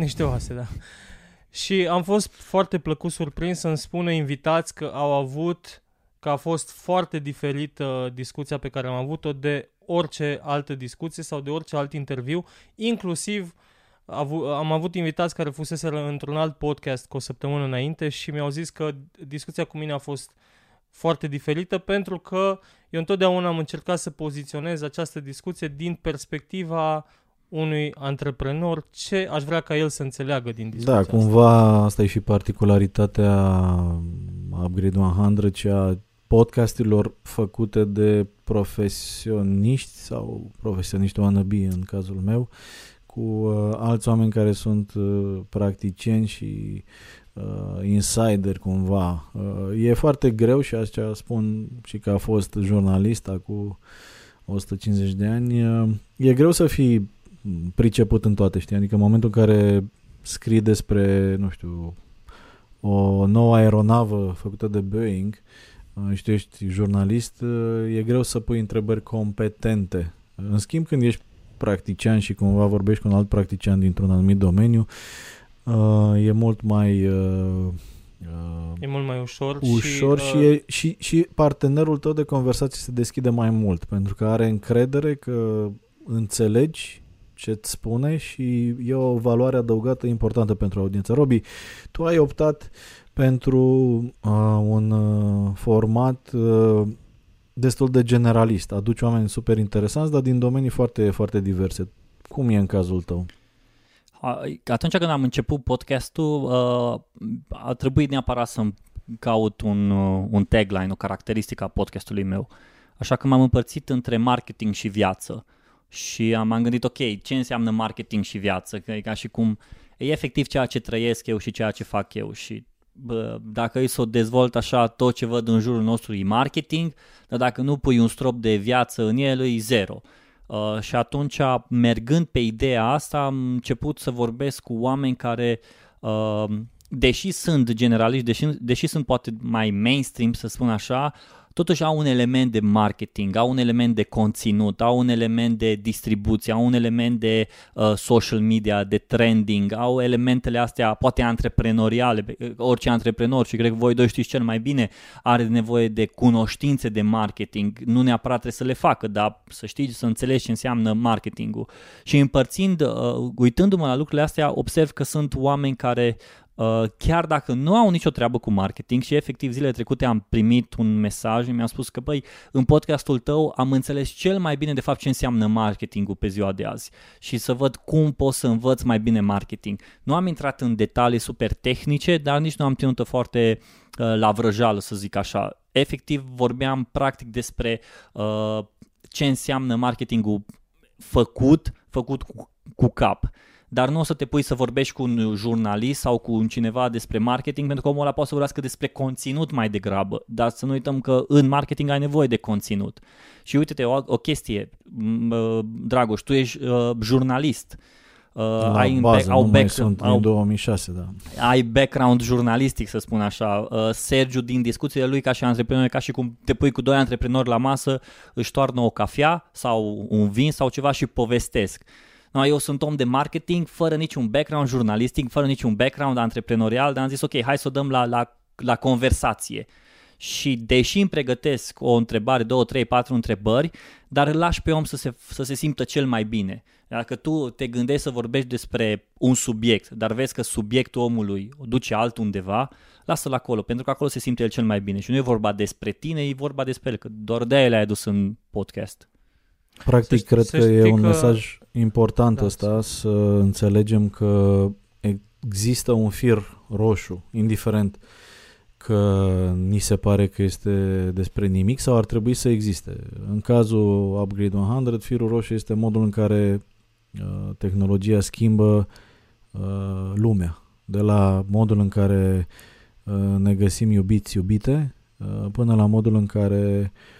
Speaker 1: Niște oase, da. Și am fost foarte plăcut surprins să-mi spună invitați că au avut că a fost foarte diferită discuția pe care am avut-o de orice altă discuție sau de orice alt interviu, inclusiv am avut invitați care fusese într-un alt podcast cu o săptămână înainte și mi-au zis că discuția cu mine a fost foarte diferită pentru că eu întotdeauna am încercat să poziționez această discuție din perspectiva unui antreprenor, ce aș vrea ca el să înțeleagă din discuția
Speaker 3: Da,
Speaker 1: asta.
Speaker 3: cumva asta e și particularitatea Upgrade 100 și a podcasturilor făcute de profesioniști sau profesioniști wannabe în cazul meu, cu uh, alți oameni care sunt uh, practicieni și uh, insider cumva. Uh, e foarte greu și asta spun și că a fost jurnalist cu 150 de ani. Uh, e greu să fii priceput în toate, știi? Adică în momentul în care scrii despre, nu știu, o nouă aeronavă făcută de Boeing, uh, și tu ești jurnalist, e greu să pui întrebări competente. În schimb, când ești practician și cumva vorbești cu un alt practician dintr-un anumit domeniu, e mult mai...
Speaker 1: E mult mai ușor,
Speaker 3: ușor și, și, e, și, și partenerul tău de conversație se deschide mai mult, pentru că are încredere că înțelegi ce îți spune și e o valoare adăugată importantă pentru audiență. Robi, tu ai optat pentru uh, un uh, format uh, destul de generalist. Aduci oameni super interesanți, dar din domenii foarte, foarte diverse. Cum e în cazul tău?
Speaker 4: Atunci când am început podcastul, uh, a trebuit neapărat să caut un, uh, un tagline, o caracteristică a podcastului meu. Așa că m-am împărțit între marketing și viață. Și am gândit, ok, ce înseamnă marketing și viață? Că e ca și cum e efectiv ceea ce trăiesc eu și ceea ce fac eu și bă, dacă îi să o dezvolt așa, tot ce văd în jurul nostru e marketing, dar dacă nu pui un strop de viață în el, e zero. Uh, și atunci, mergând pe ideea asta, am început să vorbesc cu oameni care, uh, deși sunt generaliști, deși, deși sunt poate mai mainstream, să spun așa, totuși au un element de marketing, au un element de conținut, au un element de distribuție, au un element de uh, social media, de trending, au elementele astea poate antreprenoriale, uh, orice antreprenor și cred că voi doi știți cel mai bine, are nevoie de cunoștințe de marketing, nu neapărat trebuie să le facă, dar să știi, să înțelegi ce înseamnă marketingul. Și împărțind, uh, uitându-mă la lucrurile astea, observ că sunt oameni care Uh, chiar dacă nu au nicio treabă cu marketing și efectiv zilele trecute am primit un mesaj și mi-a spus că băi, în podcastul tău am înțeles cel mai bine de fapt ce înseamnă marketingul pe ziua de azi și să văd cum pot să învăț mai bine marketing. Nu am intrat în detalii super tehnice, dar nici nu am ținut foarte uh, la vrăjală să zic așa. Efectiv vorbeam practic despre uh, ce înseamnă marketingul făcut, făcut cu, cu cap dar nu o să te pui să vorbești cu un jurnalist sau cu un cineva despre marketing, pentru că omul ăla poate să vorbească despre conținut mai degrabă, dar să nu uităm că în marketing ai nevoie de conținut. Și uite-te, o, o chestie, Dragoș, tu ești uh, jurnalist,
Speaker 3: Uh, ai bază, au nu back, sunt au, din 2006, da.
Speaker 4: Ai background jurnalistic, să spun așa. Uh, Sergiu, din discuțiile lui ca și antreprenor, ca și cum te pui cu doi antreprenori la masă, își toarnă o cafea sau un vin sau ceva și povestesc. No, eu sunt om de marketing, fără niciun background jurnalistic, fără niciun background antreprenorial, dar am zis, ok, hai să o dăm la, la, la conversație. Și deși îmi pregătesc o întrebare, două, trei, patru întrebări, dar îl lași pe om să se, să se simtă cel mai bine. Dacă tu te gândești să vorbești despre un subiect, dar vezi că subiectul omului o duce altundeva, lasă-l acolo, pentru că acolo se simte el cel mai bine. Și nu e vorba despre tine, e vorba despre el, că doar de-aia le-ai adus în podcast.
Speaker 3: Practic, să, cred să că e un că... mesaj important da, ăsta, să înțelegem că există un fir roșu, indiferent că ni se pare că este despre nimic sau ar trebui să existe. În cazul Upgrade 100, firul roșu este modul în care uh, tehnologia schimbă uh, lumea. De la modul în care uh, ne găsim iubiți, iubite, uh, până la modul în care uh,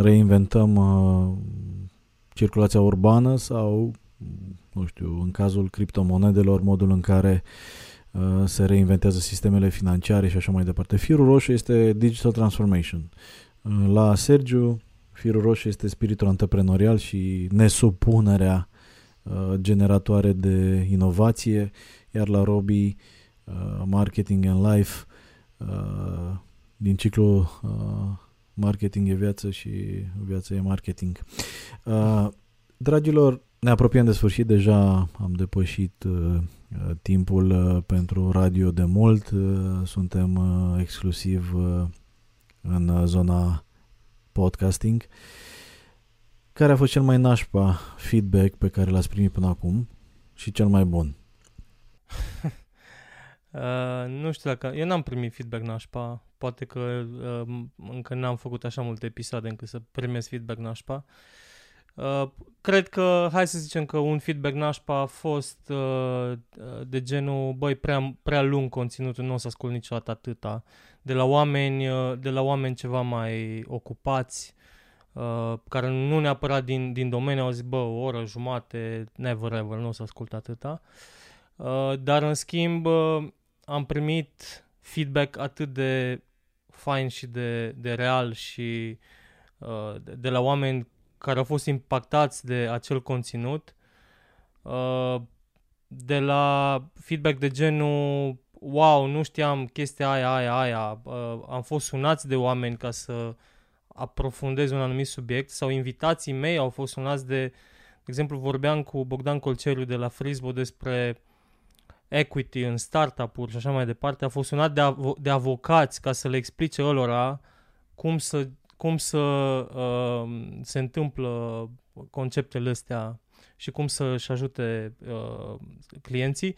Speaker 3: reinventăm uh, circulația urbană sau, nu știu, în cazul criptomonedelor, modul în care uh, se reinventează sistemele financiare și așa mai departe. Firul roșu este Digital Transformation. Uh, la Sergiu, firul roșu este spiritul antreprenorial și nesupunerea uh, generatoare de inovație, iar la Robi, uh, Marketing and Life, uh, din ciclu uh, marketing e viață și viața e marketing. Uh, dragilor, ne apropiem de sfârșit, deja am depășit uh, timpul uh, pentru radio de mult, uh, suntem uh, exclusiv uh, în uh, zona podcasting. Care a fost cel mai nașpa feedback pe care l-ați primit până acum și cel mai bun?
Speaker 1: Uh, nu știu dacă... Eu n-am primit feedback nașpa. Poate că uh, încă n-am făcut așa multe episoade încât să primesc feedback nașpa. Uh, cred că, hai să zicem că un feedback nașpa a fost uh, de genul, băi, prea, prea lung conținutul, nu o să ascult niciodată atâta. De la oameni, uh, de la oameni ceva mai ocupați, uh, care nu neapărat din, din domeniu au zis, bă, o oră, jumate, never ever, nu o să ascult atâta. Uh, dar în schimb, uh, am primit feedback atât de fain și de, de real și uh, de, de la oameni care au fost impactați de acel conținut, uh, de la feedback de genul wow, nu știam chestia aia, aia, aia, uh, am fost sunați de oameni ca să aprofundez un anumit subiect sau invitații mei au fost sunați de, de exemplu, vorbeam cu Bogdan Colceriu de la Frisbo despre equity în startup-uri și așa mai departe, a fost sunat de, avo- de avocați ca să le explice lor cum să, cum să uh, se întâmplă conceptele astea și cum să-și ajute uh, clienții.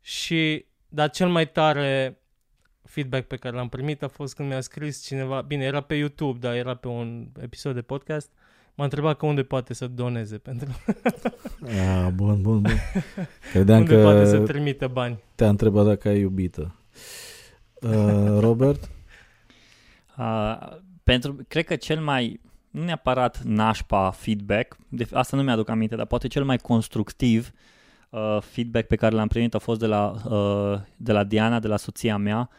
Speaker 1: Și, dar cel mai tare feedback pe care l-am primit a fost când mi-a scris cineva, bine, era pe YouTube, dar era pe un episod de podcast, uh, M-a întrebat că unde poate să doneze pentru...
Speaker 3: Ah, bun, bun, bun. Credeam
Speaker 1: unde
Speaker 3: că
Speaker 1: poate să trimită bani.
Speaker 3: Te-a întrebat dacă ai iubită. Uh, Robert?
Speaker 4: Uh, pentru, cred că cel mai, nu neapărat nașpa feedback, de, asta nu mi-aduc aminte, dar poate cel mai constructiv uh, feedback pe care l-am primit a fost de la, uh, de la Diana, de la soția mea,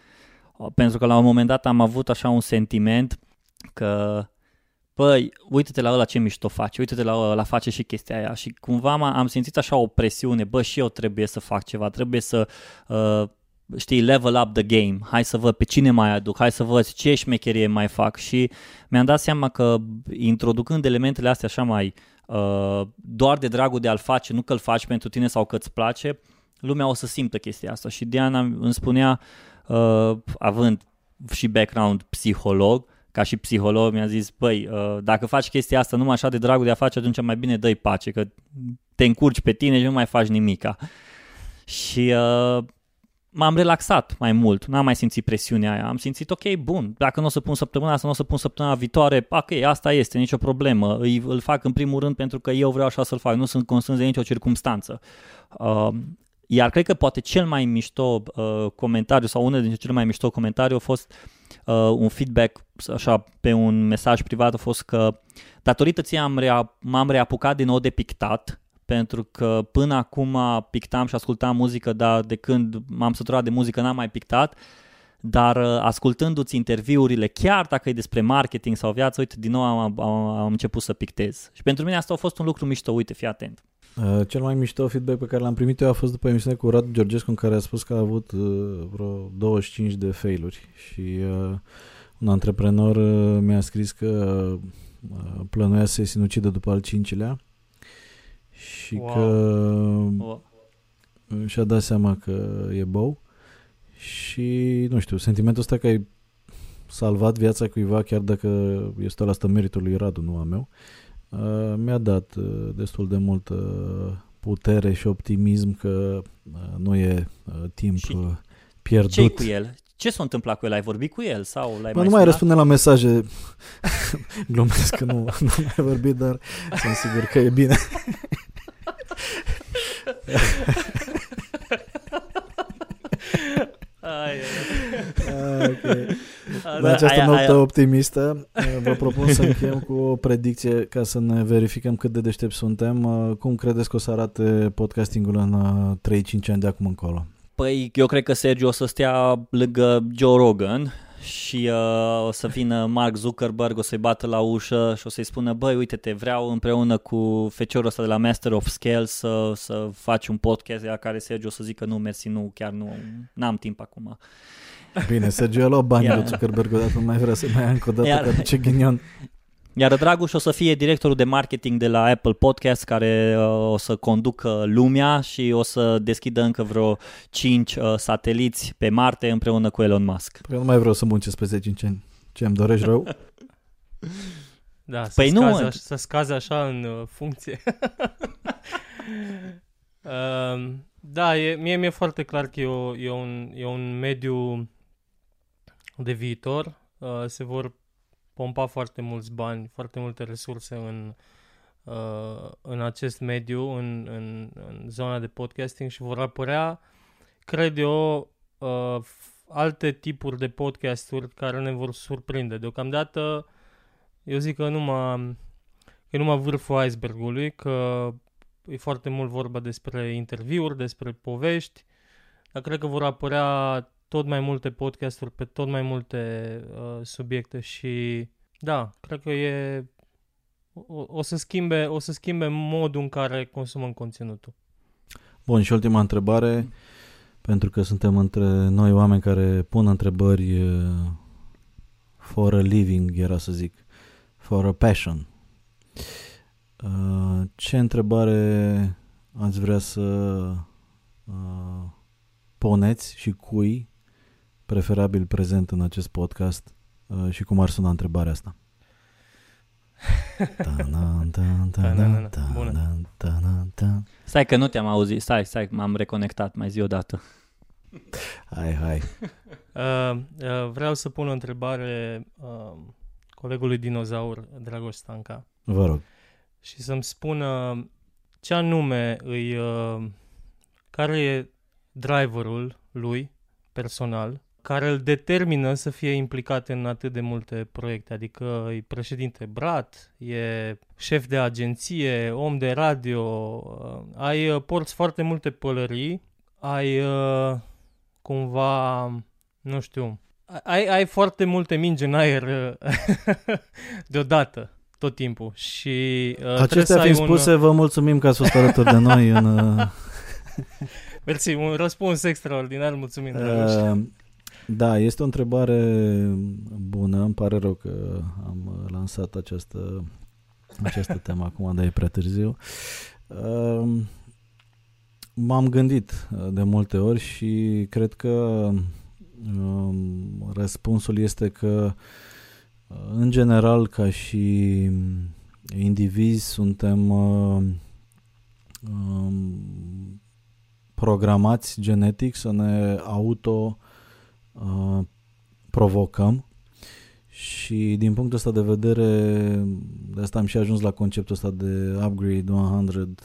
Speaker 4: uh, pentru că la un moment dat am avut așa un sentiment că băi, uite-te la ăla ce mișto face, uite-te la ăla face și chestia aia. Și cumva am simțit așa o presiune, bă, și eu trebuie să fac ceva, trebuie să, uh, știi, level up the game, hai să văd pe cine mai aduc, hai să văd ce șmecherie mai fac. Și mi-am dat seama că introducând elementele astea așa mai uh, doar de dragul de a-l face, nu că-l faci pentru tine sau că îți place, lumea o să simtă chestia asta. Și Diana îmi spunea, uh, având și background psiholog, ca și psiholog, mi-a zis, băi, uh, dacă faci chestia asta numai așa de dragul de a face, atunci mai bine dă pace, că te încurci pe tine și nu mai faci nimica. Și uh, m-am relaxat mai mult, n-am mai simțit presiunea aia. Am simțit, ok, bun, dacă nu o să pun săptămâna asta, nu o să pun săptămâna viitoare, ok, asta este, nicio problemă. Îi, îl fac în primul rând pentru că eu vreau așa să-l fac, nu sunt constrâns de nicio circunstanță. Uh, iar cred că poate cel mai mișto uh, comentariu sau unul dintre cele mai mișto comentarii a fost uh, un feedback așa pe un mesaj privat a fost că datorită ție am rea, m-am reapucat din nou de pictat pentru că până acum pictam și ascultam muzică, dar de când m-am săturat de muzică n-am mai pictat, dar uh, ascultându-ți interviurile, chiar dacă e despre marketing sau viață, uite, din nou am, am, am început să pictez. Și pentru mine asta a fost un lucru mișto, uite, fii atent.
Speaker 3: Uh, cel mai mișto feedback pe care l-am primit eu a fost după emisiunea cu Radu Georgescu în care a spus că a avut uh, vreo 25 de failuri. Și uh, un antreprenor uh, mi-a scris că uh, plănuia să se sinucidă după al cincilea și
Speaker 1: Wow.
Speaker 3: că
Speaker 4: O,
Speaker 3: și-a dat seama că e bou. Și, nu știu, sentimentul ăsta că ai salvat viața cuiva, chiar dacă este la asta meritul lui Radu, nu a meu, uh, mi-a dat uh, destul de multă putere și optimism că uh, nu e uh, timp
Speaker 4: Și
Speaker 3: uh, pierdut.
Speaker 4: ce cu el? Ce s-a întâmplat cu el? Ai vorbit cu el sau l-ai
Speaker 3: Bă,
Speaker 4: mai
Speaker 3: nu mai
Speaker 4: sunat?
Speaker 3: răspunde la mesaje. Glumesc că nu, nu mai vorbit, dar sunt sigur că e bine.
Speaker 1: Ai,
Speaker 3: Ah, ok.
Speaker 1: ai,
Speaker 3: La această
Speaker 4: aia-
Speaker 3: notă
Speaker 4: aia-
Speaker 3: optimistă, uh, vă propun să încheiem cu o predicție ca să ne verificăm cât de deștepți suntem. Uh, Cum credeți că o să arate podcastingul în uh, 3-5 ani de acum încolo?
Speaker 4: Păi eu cred că Sergio o să stea lângă Joe Rogan și uh, o să vină Mark Zuckerberg, o să-i bată la ușă și o să-i spună băi, uite te vreau împreună cu feciorul ăsta de la Master of Scale să, să faci un podcast la care Sergio o să zică nu, mersi, nu, chiar nu, n-am timp acum.
Speaker 3: Bine, Sergio a luat banii
Speaker 4: Iar-
Speaker 3: lui Zuckerberg odată, nu mai vrea să mai ia încă o dată,
Speaker 4: Iar-
Speaker 3: că aduce ghinion.
Speaker 4: Iar Dragoș o să fie directorul de marketing de la Apple Podcast care uh, o să conducă lumea și o să deschidă încă vreo 5 uh, sateliți pe Marte împreună cu Elon Musk.
Speaker 3: Păi eu nu mai vreau să muncesc pe 10 ani. Ce, îmi dorești rău?
Speaker 1: Da, să,
Speaker 4: Păi nu,
Speaker 1: scazi,
Speaker 4: mă.
Speaker 1: aș, să scazi așa în uh, funcție. uh, da, e, mie mi-e foarte clar că e, o, e, un, e un mediu de viitor. Uh, se vor pompa foarte mulți bani, foarte multe resurse în, uh, în acest mediu, în, în, în zona de podcasting și vor apărea, cred eu, uh, f- alte tipuri de podcasturi care ne vor surprinde. Deocamdată, eu zic că numai, că e numai vârful icebergului, că e foarte mult vorba despre interviuri, despre povești, dar cred că vor apărea tot mai multe podcasturi pe tot mai multe uh, subiecte și da, cred că e o, o, să schimbe, o să schimbe modul în care consumăm conținutul.
Speaker 3: Bun, și ultima întrebare, pentru că suntem între noi oameni care pun întrebări uh, for a living, era să zic, for a passion. Uh, Ce întrebare ați vrea să uh, puneți și cui, preferabil prezent în acest podcast, uh, și cum ar suna întrebarea asta? Ta-na, ta-na, ta-na,
Speaker 1: Bună.
Speaker 3: ta-na, ta-na, ta.
Speaker 4: Stai că nu te-am auzit, stai, stai, m-am reconectat, mai zi o dată.
Speaker 3: Hai, hai.
Speaker 1: Uh, uh, vreau să pun o întrebare uh, colegului dinozaur, Dragoș Stanca,
Speaker 3: Vă rog.
Speaker 1: și să-mi spună ce anume îi, uh, care e driverul lui personal care îl determină să fie implicat în atât de multe proiecte. Adică e președinte Brat, e șef de agenție, om de radio, uh, ai uh, porți foarte multe pălării, ai uh, cumva, nu știu, ai, ai foarte multe mingi în aer uh, deodată, tot timpul. Și uh, trebuie să
Speaker 3: Acestea
Speaker 1: ai
Speaker 3: fiind
Speaker 1: un,
Speaker 3: spuse, vă mulțumim că ați fost alături de noi în... Uh,
Speaker 1: Mersi, un răspuns extraordinar, mulțumim, Dragoș.
Speaker 3: uh, da, este o întrebare bună. Îmi pare rău că am uh, lansat această, această temă acum, dar e prea târziu. Uh, m-am gândit uh, de multe ori și cred că um, răspunsul este că uh, în general ca și indivizi suntem uh, um, programați genetic să ne auto uh, provocăm și din punctul ăsta de vedere de asta am și ajuns la conceptul ăsta de upgrade 100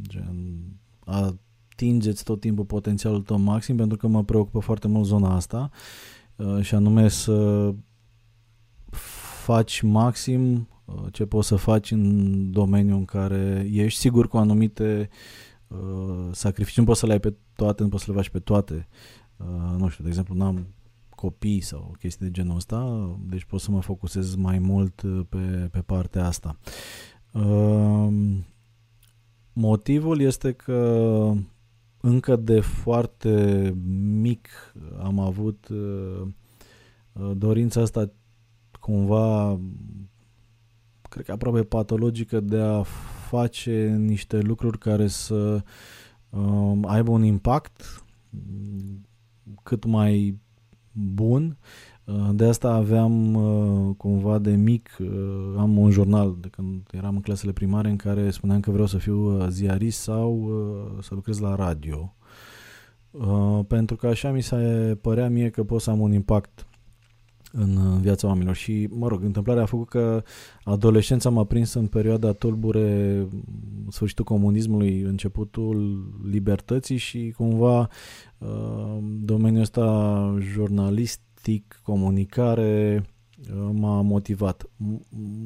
Speaker 3: gen atingeți tot timpul potențialul tău maxim pentru că mă preocupă foarte mult zona asta uh, și anume să faci maxim ce poți să faci în domeniul în care ești sigur cu anumite sacrificii, nu poți să le ai pe toate, nu poți să le faci pe toate. Nu știu, de exemplu, n-am copii sau chestii de genul ăsta, deci pot să mă focusez mai mult pe, pe partea asta. Motivul este că încă de foarte mic am avut uh, uh, dorința asta cumva cred că aproape patologică de a face niște lucruri care să uh, aibă un impact cât mai bun Uh, de asta aveam uh, cumva de mic, uh, am un jurnal de când eram în clasele primare în care spuneam că vreau să fiu ziarist sau să lucrez la radio. Pentru că așa mi se părea mie că pot să am un impact în viața oamenilor și, mă rog, întâmplarea a făcut că adolescența m-a prins în perioada tulbure, sfârșitul comunismului, începutul libertății și cumva domeniul ăsta jurnalist practic, comunicare uh, m-a motivat.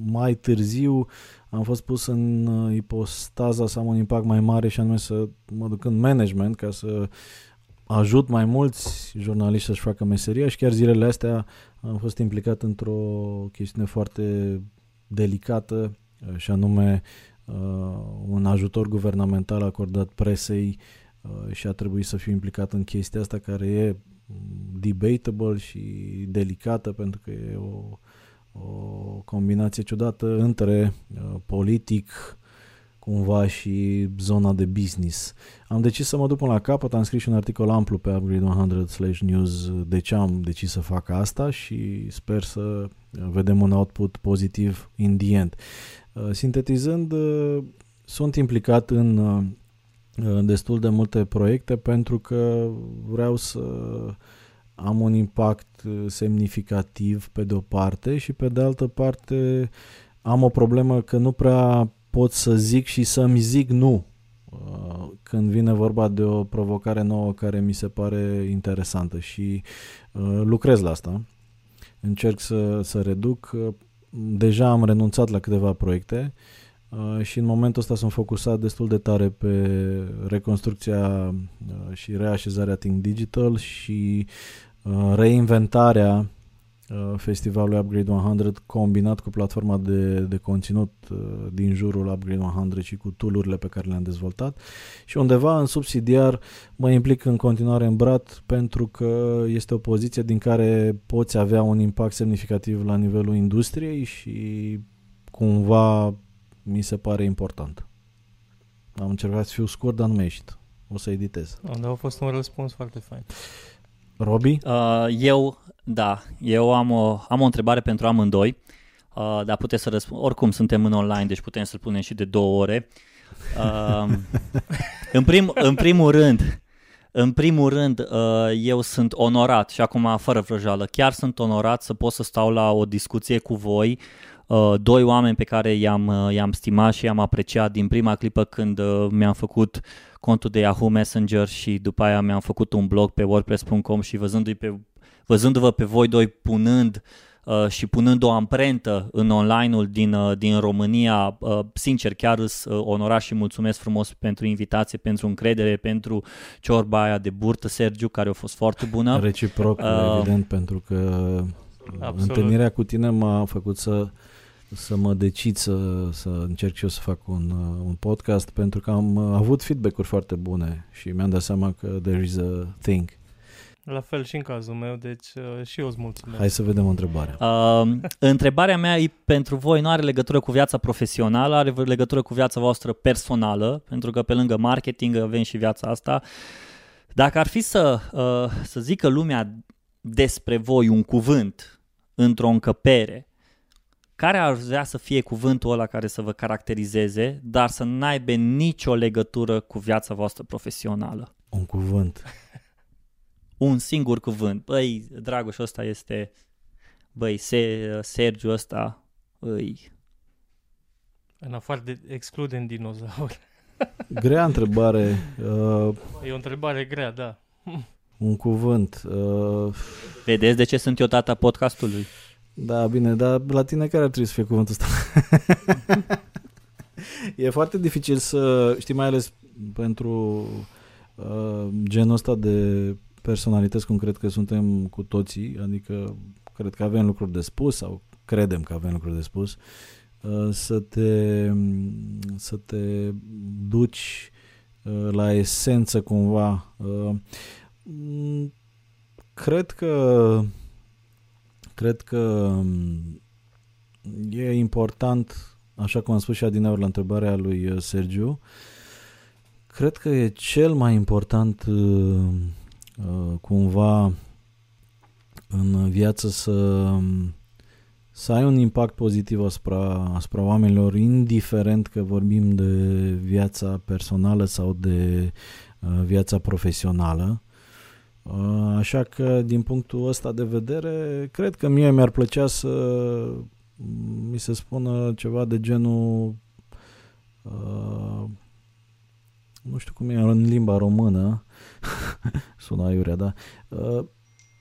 Speaker 3: Mai târziu am fost pus în uh, ipostaza să am un impact mai mare și anume să mă duc în management ca să ajut mai mulți jurnaliști să-și facă meseria și chiar zilele astea am fost implicat într-o chestiune foarte delicată uh, și anume un ajutor guvernamental acordat presei și a trebuit să fiu implicat în chestia asta care e debatable și delicată pentru că e o, o combinație ciudată între uh, politic cumva și zona de business. Am decis să mă duc până la capăt, am scris și un articol amplu pe Upgrade 100 slash news de ce am decis să fac asta și sper să vedem un output pozitiv in the end. Uh, sintetizând, uh, sunt implicat în uh, destul de multe proiecte pentru că vreau să am un impact semnificativ pe de o parte și pe de altă parte am o problemă că nu prea pot să zic și să-mi zic nu uh, când vine vorba de o provocare nouă care mi se pare interesantă și uh, lucrez la asta. Încerc să, să reduc. Deja am renunțat la câteva proiecte Uh, și în momentul ăsta sunt focusat destul de tare pe reconstrucția uh, și reașezarea Think Digital și uh, reinventarea festivalului Upgrade 100 combinat cu platforma de, de conținut din jurul Upgrade 100 și cu tool pe care le-am dezvoltat și undeva în subsidiar mă implic în continuare în Brat pentru că este o poziție din care poți avea un impact semnificativ la nivelul industriei și cumva mi se pare important. Am încercat să fiu scurt, dar nu mi-a ieșit. O să editez.
Speaker 1: Dar a fost un răspuns foarte fain.
Speaker 3: Robi?
Speaker 4: Uh, eu, da, eu am o, am o întrebare pentru amândoi, uh, dar puteți să răspund. Oricum suntem în online, deci putem să-l punem și de două ore. Uh, în, prim, în primul rând, în primul rând, uh, eu sunt onorat și acum fără vrăjeală, chiar sunt onorat să pot să stau la o discuție cu voi Uh, doi oameni pe care i-am, uh, i-am stimat și i-am apreciat din prima clipă când uh, mi-am făcut contul de Yahoo Messenger și după aia mi-am făcut un blog pe wordpress.com și văzându-i pe, văzându-vă pe voi doi punând uh, și punând o amprentă în online-ul din, uh, din România, uh, sincer chiar îs uh, onorat și mulțumesc frumos pentru invitație, pentru încredere, pentru ciorba aia de burtă, Sergiu, care a fost foarte bună.
Speaker 3: Reciproc, uh, evident, pentru că Absolut. întâlnirea cu tine m-a făcut să să mă decid să, să încerc și eu să fac un, uh, un podcast pentru că am uh, avut feedback-uri foarte bune și mi-am dat seama că there is a thing.
Speaker 1: La fel și în cazul meu, deci uh, și eu îți mulțumesc.
Speaker 3: Hai să vedem o întrebare.
Speaker 4: Uh, întrebarea mea e pentru voi, nu are legătură cu viața profesională, are legătură cu viața voastră personală, pentru că pe lângă marketing avem și viața asta. Dacă ar fi să, uh, să zică lumea despre voi un cuvânt într-o încăpere, care ar vrea să fie cuvântul ăla care să vă caracterizeze, dar să n-aibă nicio legătură cu viața voastră profesională?
Speaker 3: Un cuvânt.
Speaker 4: Un singur cuvânt. Băi, Dragoș ăsta este... Băi, Se, Sergiu ăsta îi...
Speaker 1: În afară de excludem dinozauri.
Speaker 3: Grea întrebare. Uh,
Speaker 1: e o întrebare grea, da.
Speaker 3: Un cuvânt. Uh...
Speaker 4: Vedeți de ce sunt eu tata podcastului?
Speaker 3: Da, bine, dar la tine care ar trebui să fie cuvântul ăsta? e foarte dificil să, știi, mai ales pentru uh, genul ăsta de personalități cum cred că suntem cu toții, adică cred că avem lucruri de spus sau credem că avem lucruri de spus, uh, să te, să te duci uh, la esență cumva. Uh, cred că cred că um, e important, așa cum am spus și adineori la întrebarea lui Sergiu, cred că e cel mai important cumva în viață să, să ai un impact pozitiv asupra, asupra oamenilor, indiferent că vorbim de viața personală sau de uh, viața profesională. Uh, așa că, din punctul ăsta de vedere, cred că mie mi-ar plăcea să mi se spună ceva de genul uh, nu știu cum e în limba română, sună aiurea, da? Uh,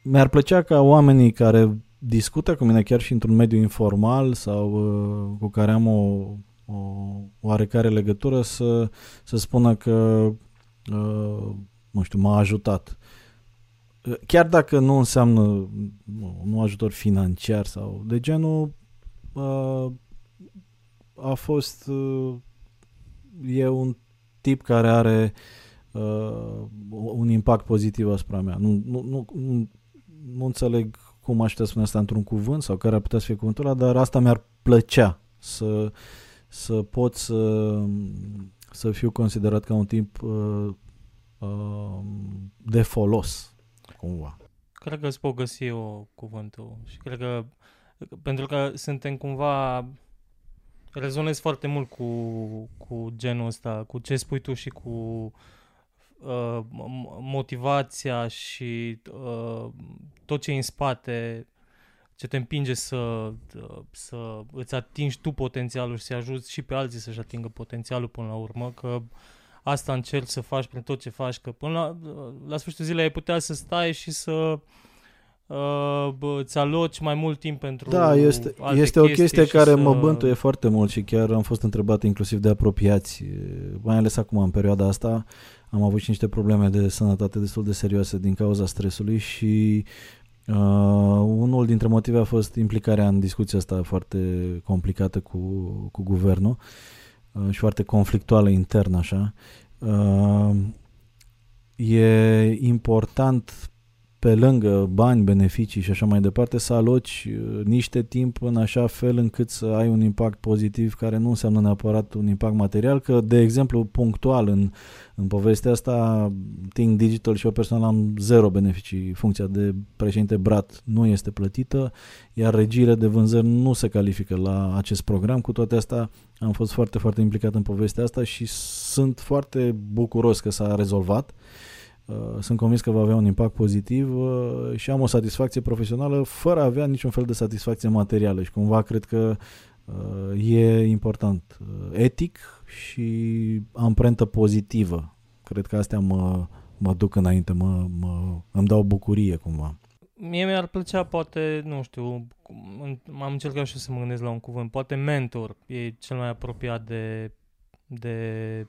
Speaker 3: mi-ar plăcea ca oamenii care discută cu mine chiar și într-un mediu informal sau uh, cu care am o, o oarecare legătură să, să spună că uh, nu știu, m-a ajutat. Uh, chiar dacă nu înseamnă nu, nu ajutor financiar sau de genul uh, a fost uh, e un tip care are uh, un impact pozitiv asupra mea. Nu, nu, nu, nu înțeleg cum aș putea spune asta într-un cuvânt sau care ar putea să fie cuvântul ăla, dar asta mi-ar plăcea să, să pot să, să fiu considerat ca un tip uh, uh, de folos, cumva.
Speaker 1: Cred că îți pot găsi eu cuvântul și cred că pentru că suntem cumva rezonez foarte mult cu, cu genul ăsta, cu ce spui tu și cu uh, motivația și uh, tot ce e în spate, ce te împinge să, uh, să îți atingi tu potențialul și să ajuți și pe alții să-și atingă potențialul până la urmă, că asta încerci să faci prin tot ce faci, că până la, la sfârșitul zilei ai putea să stai și să uh, uh, îți aloci mai mult timp pentru
Speaker 3: Da, este,
Speaker 1: alte
Speaker 3: este o chestie care
Speaker 1: să...
Speaker 3: mă bântuie foarte mult și chiar am fost întrebat inclusiv de apropiați, mai ales acum în perioada asta am avut și niște probleme de sănătate destul de serioase din cauza stresului și uh, unul dintre motive a fost implicarea în discuția asta foarte complicată cu, cu guvernul. uh, și foarte conflictuală intern așa. Uh, e important pe lângă bani, beneficii și așa mai departe, să aloci uh, niște timp în așa fel încât să ai un impact pozitiv care nu înseamnă neapărat un impact material, că, de exemplu, punctual în, în povestea asta, Think Digital și eu personal am zero beneficii. Funcția de președinte Brat nu este plătită, iar regiile de vânzări nu se califică la acest program. Cu toate astea, am fost foarte, foarte implicat în povestea asta și sunt foarte bucuros că s-a rezolvat. Uh, sunt convins că va avea un impact pozitiv uh, și am o satisfacție profesională fără a avea niciun fel de satisfacție materială și cumva cred că uh, e important. Etic și amprentă pozitivă. Cred că astea mă, mă duc înainte, mă, mă, îmi dau bucurie cumva.
Speaker 1: Mie mi-ar plăcea, poate, nu știu, m-am încercat și să mă gândesc la un cuvânt, poate mentor e cel mai apropiat de, de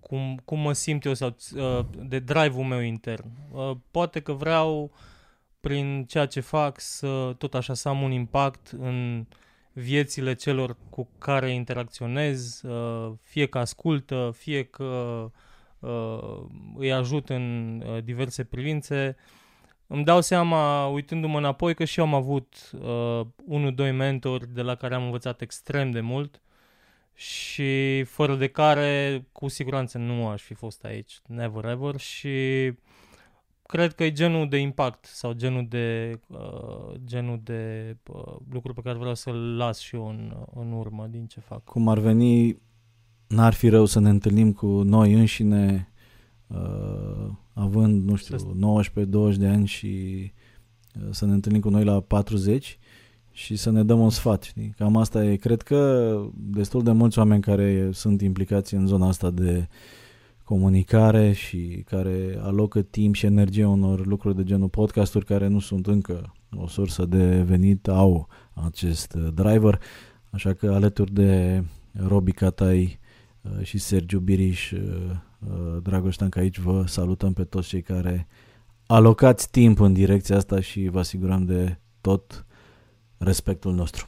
Speaker 1: cum, cum mă simt eu sau uh, de drive-ul meu intern. Uh, poate că vreau prin ceea ce fac să tot așa să am un impact în viețile celor cu care interacționez, uh, fie că ascultă, fie că îi ajut în diverse privințe. Îmi dau seama, uitându-mă înapoi, că și eu am avut uh, unul, doi mentori de la care am învățat extrem de mult și fără de care cu siguranță nu aș fi fost aici, never ever și cred că e genul de impact sau genul de, uh, genul de uh, lucruri pe care vreau să-l las și eu în, în urmă din ce fac.
Speaker 3: Cum ar veni, n-ar fi rău să ne întâlnim cu noi înșine, uh, având, nu știu, 19-20 de ani și uh, să ne întâlnim cu noi la 40 și să ne dăm un sfat. Știi? Cam asta e. Cred că destul de mulți oameni care sunt implicați în zona asta de comunicare și care alocă timp și energie unor lucruri de genul podcasturi care nu sunt încă o sursă de venit au acest driver, așa că alături de Robi Catai și Sergiu Biriș, Dragoș Tanca aici, vă salutăm pe toți cei care alocați timp în direcția asta și vă asigurăm de tot respectul nostru.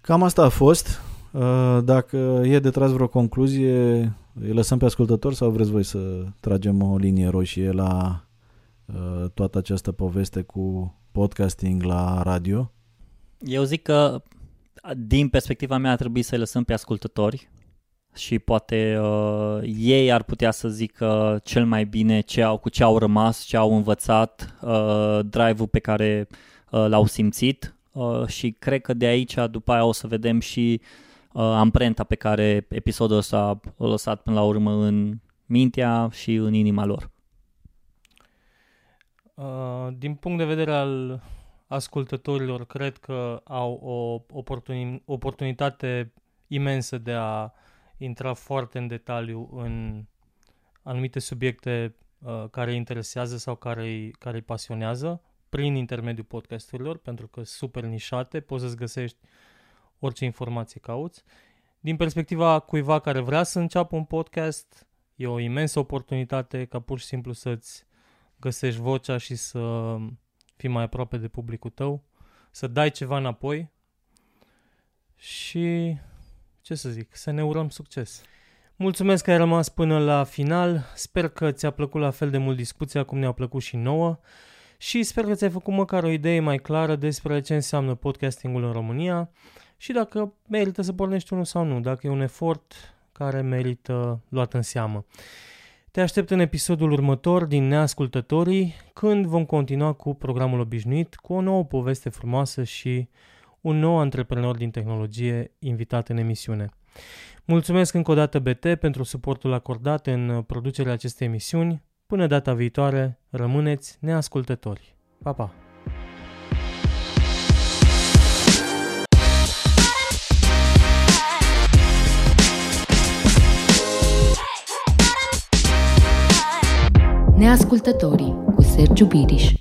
Speaker 3: Cam asta a fost. Uh, dacă e de tras vreo concluzie, îi lăsăm pe ascultător sau vreți voi să tragem o linie roșie la uh, toată această poveste cu podcasting la radio?
Speaker 4: Eu zic că din perspectiva mea ar trebui să-i lăsăm pe ascultători și poate uh, ei ar putea să zică cel mai bine ce au, cu ce au rămas, ce au învățat, uh, drive-ul pe care uh, l-au simțit uh, și cred că de aici după aia o să vedem și uh, amprenta pe care episodul ăsta a lăsat până la urmă în mintea și în inima lor.
Speaker 1: Uh, din punct de vedere al ascultătorilor, cred că au o oportuni- oportunitate imensă de a intra foarte în detaliu în anumite subiecte uh, care îi interesează sau care îi, care îi pasionează prin intermediul podcasturilor, pentru că super nișate, poți să-ți găsești orice informație cauți. Din perspectiva cuiva care vrea să înceapă un podcast, e o imensă oportunitate ca pur și simplu să-ți găsești vocea și să fii mai aproape de publicul tău, să dai ceva înapoi și ce să zic, să ne urăm succes. Mulțumesc că ai rămas până la final, sper că ți-a plăcut la fel de mult discuția cum ne-a plăcut și nouă și sper că ți-ai făcut măcar o idee mai clară despre ce înseamnă podcastingul în România și dacă merită să pornești unul sau nu, dacă e un efort care merită luat în seamă. Te aștept în episodul următor din Neascultătorii, când vom continua cu programul obișnuit, cu o nouă poveste frumoasă și un nou antreprenor din tehnologie invitat în emisiune. Mulțumesc încă o dată BT pentru suportul acordat în producerea acestei emisiuni. Până data viitoare, rămâneți neascultători. Pa, pa!
Speaker 2: Neascultătorii cu Sergiu Biriș